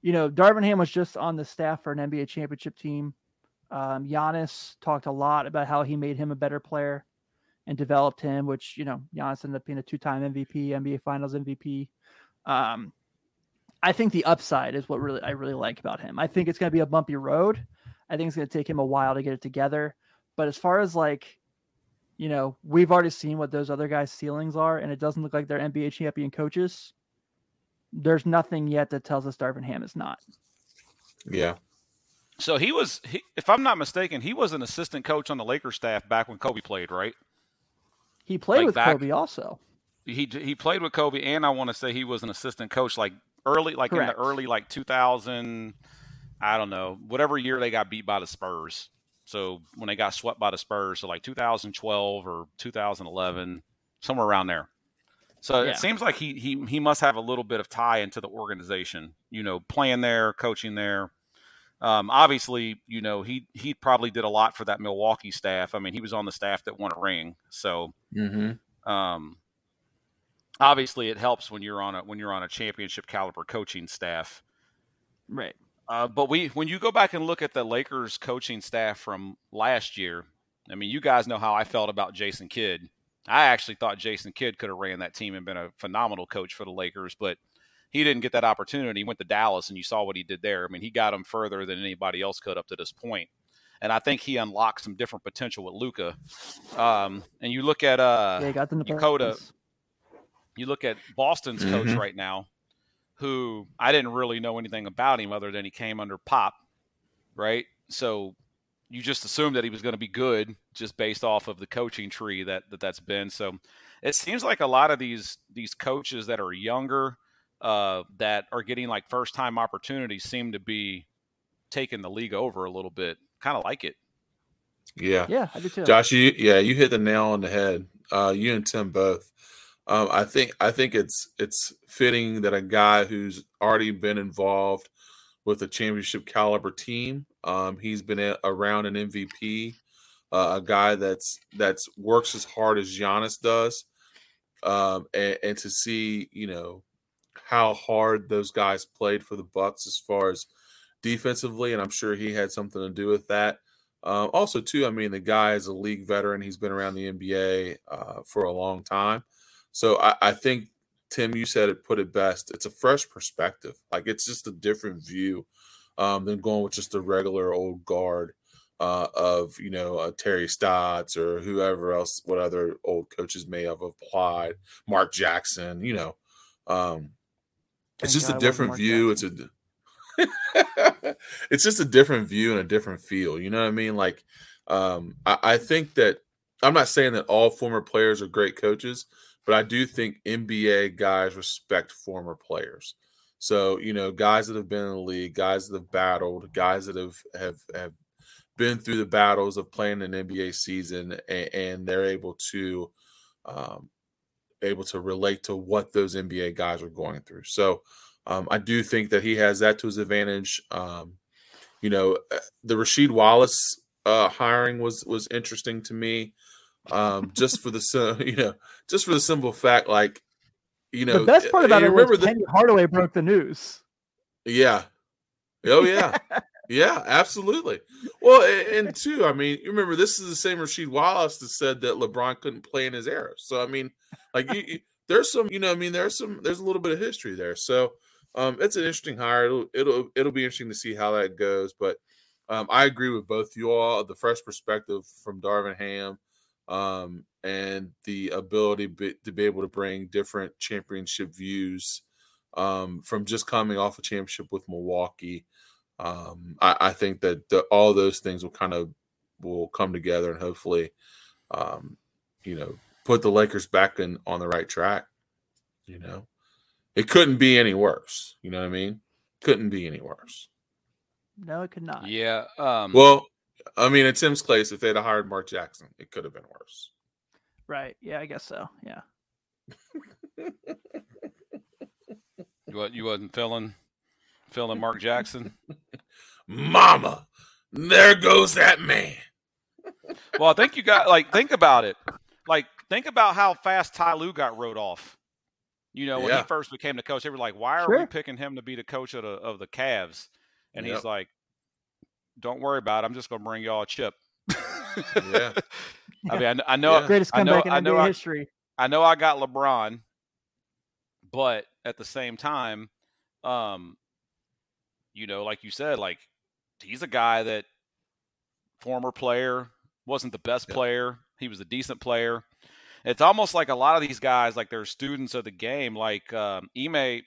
You know, Darvin Ham was just on the staff for an NBA championship team. Um, Giannis talked a lot about how he made him a better player and developed him, which, you know, Giannis ended up being a two time MVP, NBA Finals MVP. Um, I think the upside is what really I really like about him. I think it's going to be a bumpy road. I think it's going to take him a while to get it together. But as far as like you know, we've already seen what those other guys' ceilings are, and it doesn't look like they're NBA champion coaches. There's nothing yet that tells us Darvin Ham is not. Yeah. So he was, he, if I'm not mistaken, he was an assistant coach on the Lakers staff back when Kobe played, right? He played Like with back- Kobe also. He he played with Kobe, and I want to say he was an assistant coach, like early, like in the early like 2000, I don't know, whatever year they got beat by the Spurs. So when they got swept by the Spurs, so like 2012 or 2011, somewhere around there. So Yeah. it seems like he he he must have a little bit of tie into the organization. You know, playing there, coaching there. Um, obviously, you know he he probably did a lot for that Milwaukee staff. I mean, he was on the staff that won a ring. So hmm um, obviously, it helps when you're on a when you're on a championship caliber coaching staff. Right. Uh, but we, when you go back and look at the Lakers coaching staff from last year, I mean, you guys know how I felt about Jason Kidd. I actually thought Jason Kidd could have ran that team and been a phenomenal coach for the Lakers, but he didn't get that opportunity. He went to Dallas, and you saw what he did there. I mean, he got them further than anybody else could up to this point. And I think he unlocked some different potential with Luka. Um, and you look at uh, yeah, got Dakota- you look at Boston's coach Mhm. right now. Who I didn't really know anything about him other than he came under Pop, right? So you just assumed that he was going to be good just based off of the coaching tree that, that that's been. So it seems like a lot of these these coaches that are younger uh, that are getting like first time opportunities seem to be taking the league over a little bit. Kind of like it. Yeah, Yeah, I do too. Josh, you yeah, you hit the nail on the head. Uh, you and Tim both. Um, I think I think it's it's fitting that a guy who's already been involved with a championship caliber team. Um, he's been a, around an MVP, uh, a guy that's that's works as hard as Giannis does, um, and, and to see you know how hard those guys played for the Bucks as far as defensively, and I'm sure he had something to do with that. Um, also, too, I mean, the guy is a league veteran. He's been around the NBA uh, for a long time. So I, I think, Tim, you said it, put it best. It's a fresh perspective. Like it's just a different view um, than going with just a regular old guard uh, of, you know, uh, Terry Stotts or whoever else, what other old coaches may have applied, Mark Jackson, you know. Um, it's just God a different view. It's a it's just a different view and a different feel. You know what I mean? Like, um, I, I think that I'm not saying that all former players are great coaches, but I do think NBA guys respect former players. So you know, guys that have been in the league, guys that have battled, guys that have have have been through the battles of playing an NBA season, and, and they're able to um, able to relate to what those NBA guys are going through. So um, I do think that he has that to his advantage. Um, you know, uh, the Rasheed Wallace uh, hiring was was interesting to me, um, just for the you know just for the simple fact, like you know, the best part about it remember was the Penny Hardaway broke the news. yeah, oh yeah, yeah, absolutely. Well, a- and, two, I mean, you remember this is the same Rasheed Wallace that said that LeBron couldn't play in his era. So I mean, like you, you- there's some, you know, I mean, there's some, there's a little bit of history there. So um, it's an interesting hire. It'll, it'll, it'll be interesting to see how that goes. But um, I agree with both you all. The fresh perspective from Darvin Ham, um, and the ability be, to be able to bring different championship views um, from just coming off a championship with Milwaukee. Um, I, I think that the, all those things will kind of will come together and hopefully, um, you know, put the Lakers back in on the right track. You know, it couldn't be any worse. You know what I mean? Couldn't be any worse. No, it could not. Yeah. Um, Well, I mean, in Tim's case, if they'd have hired Mark Jackson, it could have been worse. Right. Yeah, I guess so. Yeah. you, wa- you wasn't feeling feeling Mark Jackson. Mama, there goes that man. Well, I think you got like think about it. Like think about how fast Ty Lue got wrote off. You know, when Yeah. he first became the coach, they were like, "Why are we picking him to be the coach of the of the Cavs?" And Yep. he's like, "Don't worry about it. I'm just going to bring y'all a chip." Yeah. I mean, I, I know, Yeah. Greatest I know, comeback I in know, NBA I, history. I know, I got LeBron, but at the same time, um, you know, like you said, like he's a guy that former player wasn't the best Yeah. player. He was a decent player. It's almost like a lot of these guys, like they're students of the game. Like um, Ime,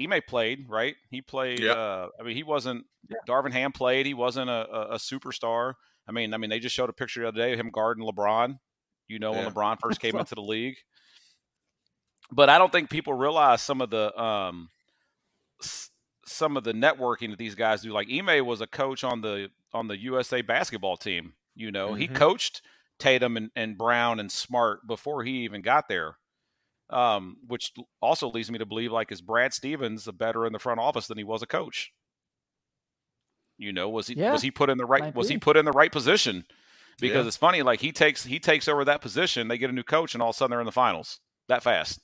Ime played right. He played. Yep. Uh, I mean, he wasn't. Yeah. Darvin Ham played. He wasn't a, a, a superstar. I mean, I mean, they just showed a picture the other day of him guarding LeBron. You know, when LeBron first came into the league. But I don't think people realize some of the um, some of the networking that these guys do. Like Ime was a coach on the on the USA basketball team. You know, he Mhm. coached Tatum and, and Brown and Smart before he even got there. Um, which also leads me to believe like is Brad Stevens a better in the front office than he was a coach? You know, was he Yeah, was he put in the right might was he put in the right position? Because Yeah. it's funny, like he takes he takes over that position, they get a new coach, and all of a sudden they're in the finals that fast.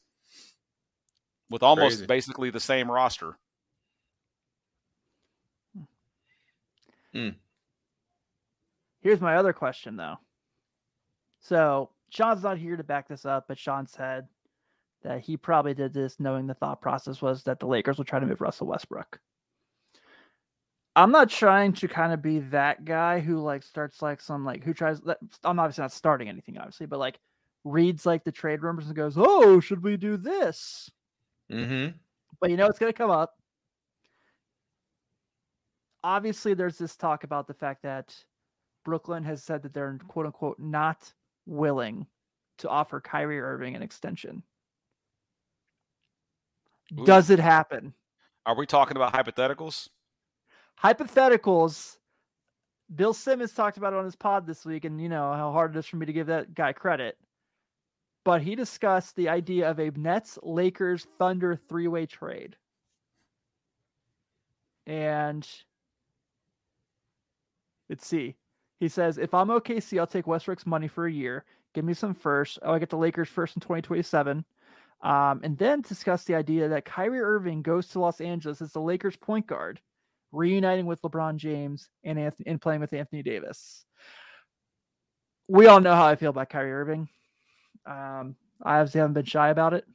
With almost Crazy. basically the same roster. Here's my other question, though. So Sean's not here to back this up, but Sean said that he probably did this knowing the thought process was that the Lakers would try to move Russell Westbrook. I'm not trying to kind of be that guy who like starts like some like who tries. I'm obviously not starting anything, obviously, but like reads like the trade rumors and goes, "Oh, should we do this?" Mm-hmm. but you know it's going to come up. Obviously, there's this talk about the fact that Brooklyn has said that they're quote unquote not willing to offer Kyrie Irving an extension. Ooh. Does it happen? Are we talking about hypotheticals? Hypotheticals. Bill Simmons talked about it on his pod this week, and you know how hard it is for me to give that guy credit. But he discussed the idea of a Nets, Lakers, Thunder three way trade. And let's see. He says, if I'm OKC, I'll take Westbrook's money for a year. Give me some first. Oh, I get the Lakers first in 2027. Um, and then discuss the idea that Kyrie Irving goes to Los Angeles as the Lakers point guard, reuniting with LeBron James and, Anthony, and playing with Anthony Davis. We all know how I feel about Kyrie Irving. Um, I obviously haven't been shy about it.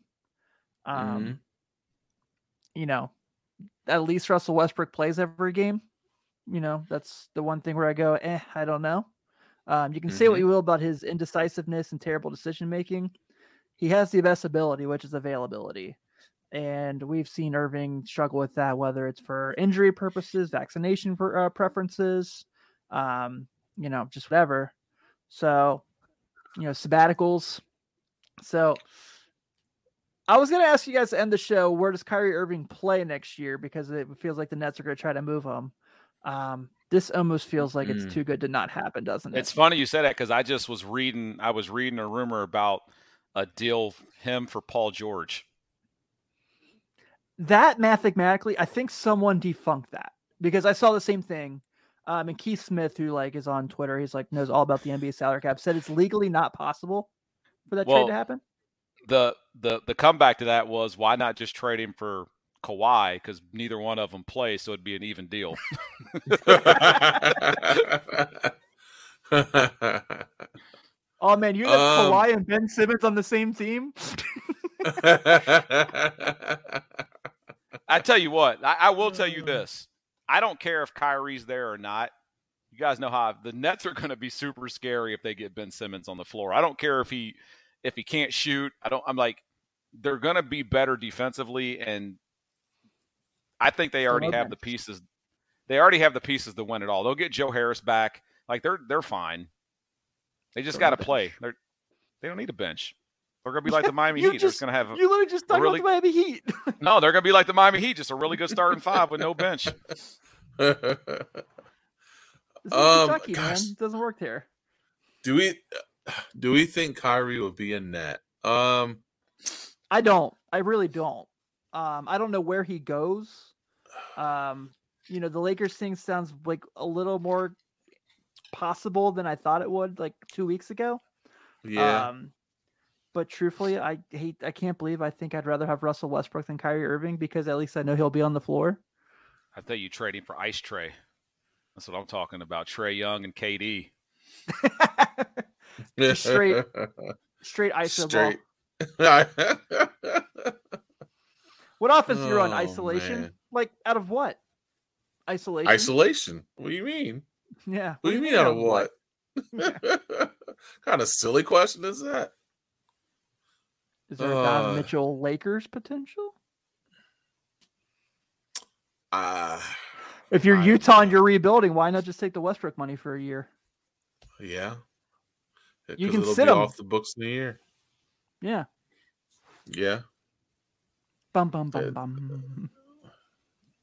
Um, Mhm. You know, at least Russell Westbrook plays every game. You know, that's the one thing where I go, eh, I don't know. Um, you can say what Mhm. you will about his indecisiveness and terrible decision making. He has the best ability, which is availability. And we've seen Irving struggle with that, whether it's for injury purposes, vaccination per, uh, preferences, um, you know, just whatever. So, you know, sabbaticals. So, I was going to ask you guys to end the show. Where does Kyrie Irving play next year? Because it feels like the Nets are going to try to move him. Um, this almost feels like Mm. it's too good to not happen, doesn't it? It's funny you said that because I just was reading. I was reading a rumor about a deal him for Paul George. that mathematically, I think someone defunct that because I saw the same thing. Um, and Keith Smith, who like is on Twitter, he's like knows all about the NBA salary cap, said it's legally not possible for that trade to happen. the the the comeback to that was why not just trade him for Kawhi because neither one of them play, so it'd be an even deal. Oh man, you have Um, Kawhi and Ben Simmons on the same team. I tell you what, I, I will tell you Uh. this: I don't care if Kyrie's there or not. You guys know how the Nets are going to be super scary if they get Ben Simmons on the floor. I don't care if he if he can't shoot. I don't. I'm like they're going to be better defensively, and I think they already have the pieces. They already have the pieces to win it all. They'll get Joe Harris back. Like they're they're fine. They just got to play. They're they don't need a bench. They're going to be like the Miami You Heat. They're just- just going to have a, you literally just talked really- about the Miami Heat. no. They're going to be like the Miami Heat, just a really good starting five with no bench. This is Um, Kentucky, man. It doesn't work there. do we do we think Kyrie will be a net? Um, I don't. I really don't. Um, I don't know where he goes. Um, you know, the Lakers thing sounds like a little more possible than I thought it would like two weeks ago. yeah. Um, but truthfully, I hate. I can't believe. I think I'd rather have Russell Westbrook than Kyrie Irving because at least I know he'll be on the floor. I thought you, trading for Ice Trae. That's what I'm talking about. Trae Young and KD. straight- Straight iso ball. Straight. What offense you run? Oh, Isolation? man. Like out of what? Isolation. Isolation. What do you mean? Yeah. What do you mean out of what? kind of silly question is that? Is there a Don Uh, Mitchell Lakers potential? Uh If you're I- Utah and you're rebuilding, why not just take the Westbrook money for a year? yeah. You 'Cause can it'll sit be 'em. off the books in a year. Yeah. Yeah. Bum bum Yeah. bum bum.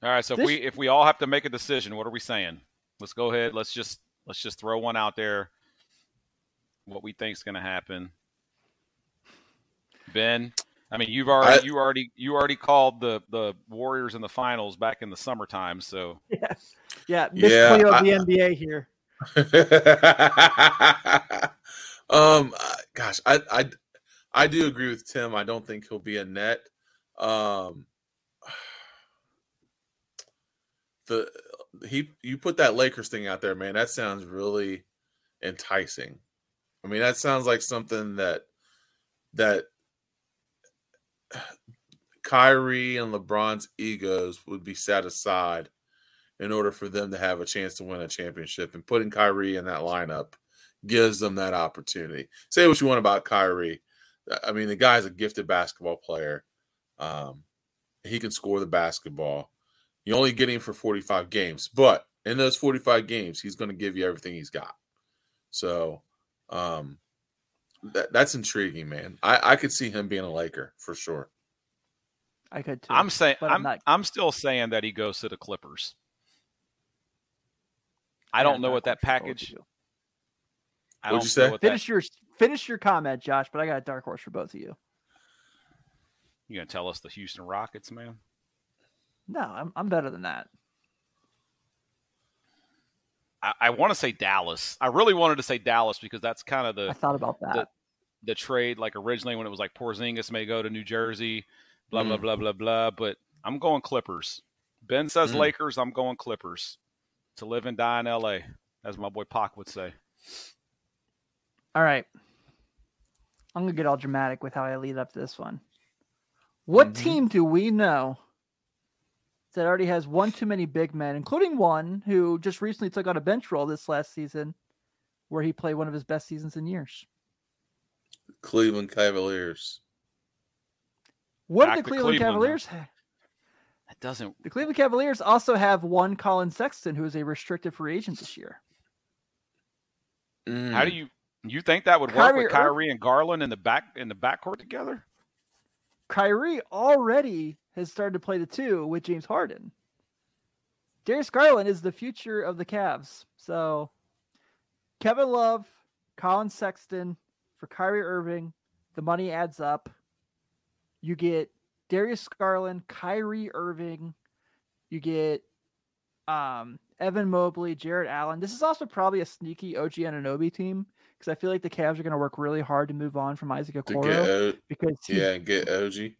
All right, so This- if we if we all have to make a decision, what are we saying? Let's go ahead. Let's just let's just throw one out there. What we think's going to happen. Ben, I mean, you've already I- you already you already called the the Warriors in the finals back in the summertime. So Yeah. Yeah. Miss Yeah, Cleo I- the NBA here. um gosh, I I I do agree with Tim. I don't think he'll be a net. Um the he you put that Lakers thing out there, man. That sounds really enticing. I mean, that sounds like something that that Kyrie and LeBron's egos would be set aside in order for them to have a chance to win a championship. And putting Kyrie in that lineup gives them that opportunity. Say what you want about Kyrie. I mean, the guy's a gifted basketball player. Um, He can score the basketball. You only get him for 45 games, but in those 45 games, he's going to give you everything he's got. So, um, that, that's intriguing, man. I, I could see him being a Laker for sure. I could too. I'm saying but I'm not- I'm still saying that he goes to the Clippers. I Yeah, don't know what that quite sure what package. to. I What'd don't you say? know what that- Finish your finish your comment, Josh. But I got a dark horse for both of you. You gonna tell us the Houston Rockets, man? No, I'm I'm better than that. I, I want to say Dallas. I really wanted to say Dallas because that's kind of the. I thought about that. the trade. Like originally when it was like Porzingis may go to New Jersey, blah blah Mm. blah blah blah. But I'm going Clippers. Ben says Mm. Lakers. I'm going Clippers. To live and die in L.A. As my boy Pac would say. All right. I'm gonna get all dramatic with how I lead up to this one. What Mhm. team do we know that already has one too many big men, including one who just recently took on a bench role this last season, where he played one of his best seasons in years? Cleveland Cavaliers. What Back do the Cleveland, Cleveland. Cavaliers have? That doesn't. The Cleveland Cavaliers also have one Collin Sexton, who is a restricted free agent this year. Mm. How do you you think that would work Kyrie with Ir- Kyrie and Garland in the back in the backcourt together? Kyrie already has started to play the two with James Harden. Darius Garland is the future of the Cavs. So Kevin Love, Collin Sexton for Kyrie Irving. The money adds up. You get Darius Garland, Kyrie Irving. You get um, Evan Mobley, Jarrett Allen. This is also probably a sneaky OG Anunoby team because I feel like the Cavs are going to work really hard to move on from Isaac to Okoro get o- because he yeah, and get OG.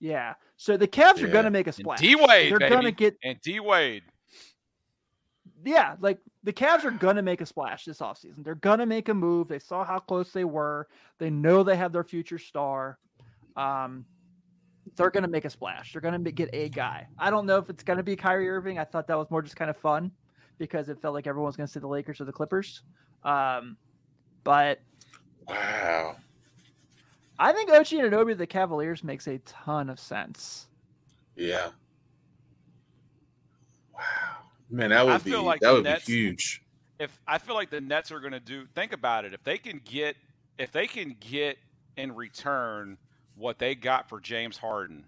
yeah. So the Cavs are going to make a splash. D Wade, They're going to get and D Wade. yeah, like the Cavs are going to make a splash this offseason. They're going to make a move. They saw how close they were. They know they have their future star. Um they're going to make a splash. They're going to get a guy. I don't know if it's going to be Kyrie Irving. I thought that was more just kind of fun because it felt like everyone was going to say the Lakers or the Clippers. Um but Wow. I think OG Anunoby to the Cavaliers makes a ton of sense. Yeah. Wow. Man, that would I be like that would Nets- be huge. If I feel like the Nets are going to do, think about it. If they can get, if they can get in return what they got for James Harden,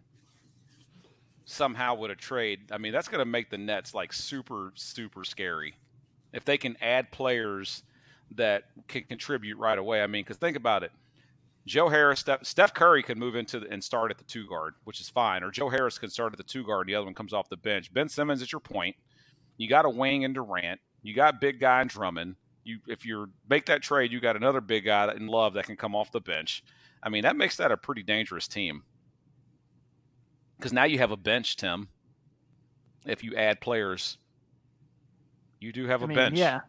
somehow with a trade, I mean that's going to make the Nets like super super scary. If they can add players that can contribute right away, I mean, because think about it. Joe Harris, Steph, Steph Curry could move into the, and start at the two guard, which is fine. Or Joe Harris can start at the two guard, and the other one comes off the bench. Ben Simmons is your point. You got a wing in Durant. You got big guy in Drummond. You, if you make that trade, you got another big guy in Love that can come off the bench. I mean, that makes that a pretty dangerous team. Because now you have a bench, Tim. If you add players, you do have I a mean, bench. yeah.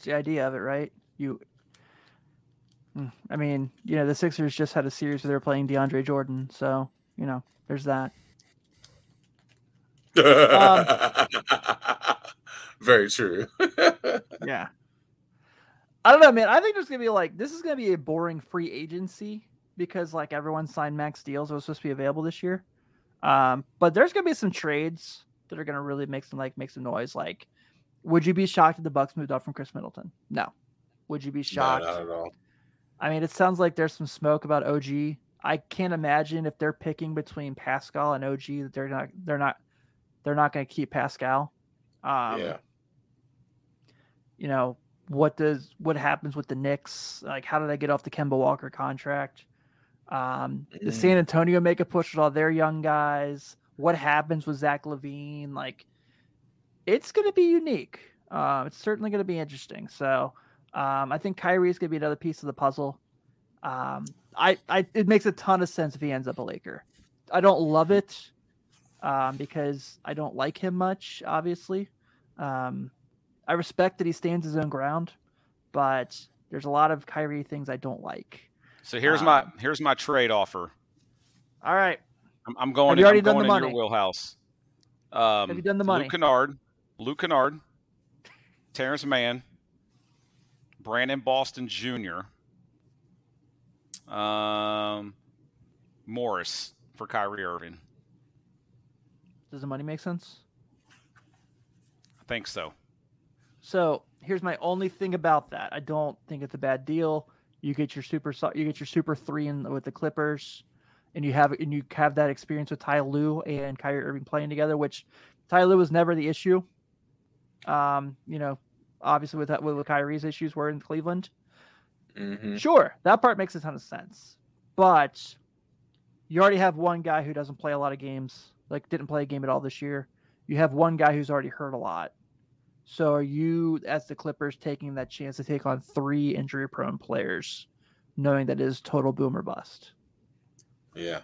It's the idea of it, right? You Mm, I mean, you know, the Sixers just had a series where they were playing DeAndre Jordan, so, you know, there's that. Very true. Yeah. I don't know, man. I think there's gonna be like this is gonna be a boring free agency because like everyone signed max deals that was supposed to be available this year. Um, but there's gonna be some trades that are gonna really make some like make some noise. Like, would you be shocked if the Bucks moved up from Khris Middleton? No. Would you be no, shocked? not at all. I mean, it sounds like there's some smoke about OG. I can't imagine if they're picking between Pascal and OG that they're not they're not they're not going to keep Pascal. Um, yeah. You know what does what happens with the Knicks? Like, how do they get off the Kemba Walker contract? Um, the Mm. San Antonio make a push with all their young guys. What happens with Zach LaVine? Like, it's going to be unique. Uh, it's certainly going to be interesting. So, um, I think Kyrie is going to be another piece of the puzzle. Um, I, I, it makes a ton of sense if he ends up a Laker. I don't love it um, because I don't like him much. Obviously, um, I respect that he stands his own ground, but there's a lot of Kyrie things I don't like. So here's my Um, here's my trade offer. All right, I'm, I'm going. you already done the money? your wheelhouse. Um, Have you done the money? Luke Kennard, Luke Kennard, Terance Mann, Brandon Boston Jr., um, Morris for Kyrie Irving. Does the money make sense? I think so. So here's my only thing about that. I don't think it's a bad deal. You get your super, you get your super three in with the Clippers, and you have and you have that experience with Ty Lue and Kyrie Irving playing together, which Ty Lue was never the issue. Um, you know, obviously with that with Kyrie's issues were in Cleveland. hmm Sure, that part makes a ton of sense. But you already have one guy who doesn't play a lot of games, like didn't play a game at all this year. You have one guy who's already hurt a lot. So are you, as the Clippers, taking that chance to take on three injury prone players, knowing that it is total boom or bust? Yeah.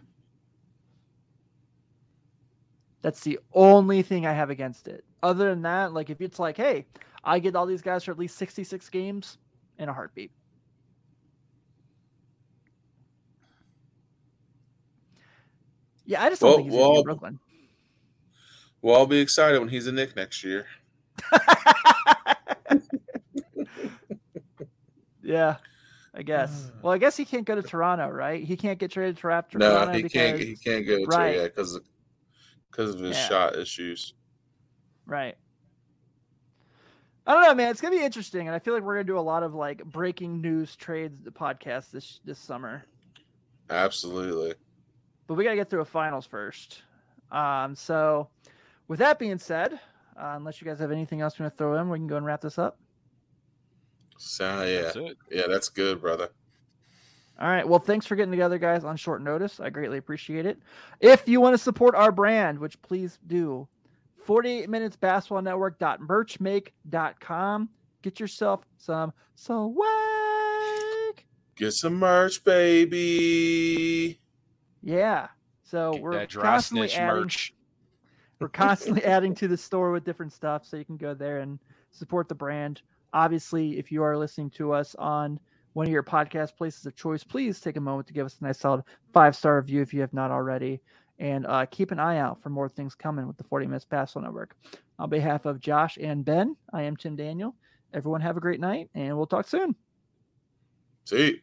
That's the only thing I have against it. Other than that, like if it's like, hey, I get all these guys for at least 66 games in a heartbeat. Yeah, I just don't Well- think he's gonna be well- in Brooklyn. Well, I'll be excited when he's a Knick next year. yeah, I guess. Hmm. Well, I guess he can't go to Toronto, right? He can't get traded to Raptor. No, Toronto he because, can't. He can't go to Right. yeah because because of his Yeah. shot issues. Right. I don't know, man. It's gonna be interesting, and I feel like we're gonna do a lot of like breaking news trades the podcast this this summer. Absolutely. But we gotta get through a finals first. Um, so with that being said, uh, unless you guys have anything else you want to throw in, we can go and wrap this up. So yeah, That's it. yeah, that's good, brother. All right. Well, thanks for getting together, guys, on short notice. I greatly appreciate it. If you want to support our brand, which please do, 48 minutes basketball network.merchmake.com. Get yourself some swag. Get some merch, baby. Yeah. So Get we're constantly adding, merch. we're constantly adding to the store with different stuff, so you can go there and support the brand. Obviously, if you are listening to us on one of your podcast places of choice, please take a moment to give us a nice solid five star review if you have not already, and uh, keep an eye out for more things coming with the 40 Minutes Basketball Network. On behalf of Josh and Ben, I am Tim Daniel. Everyone have a great night, and we'll talk soon. See.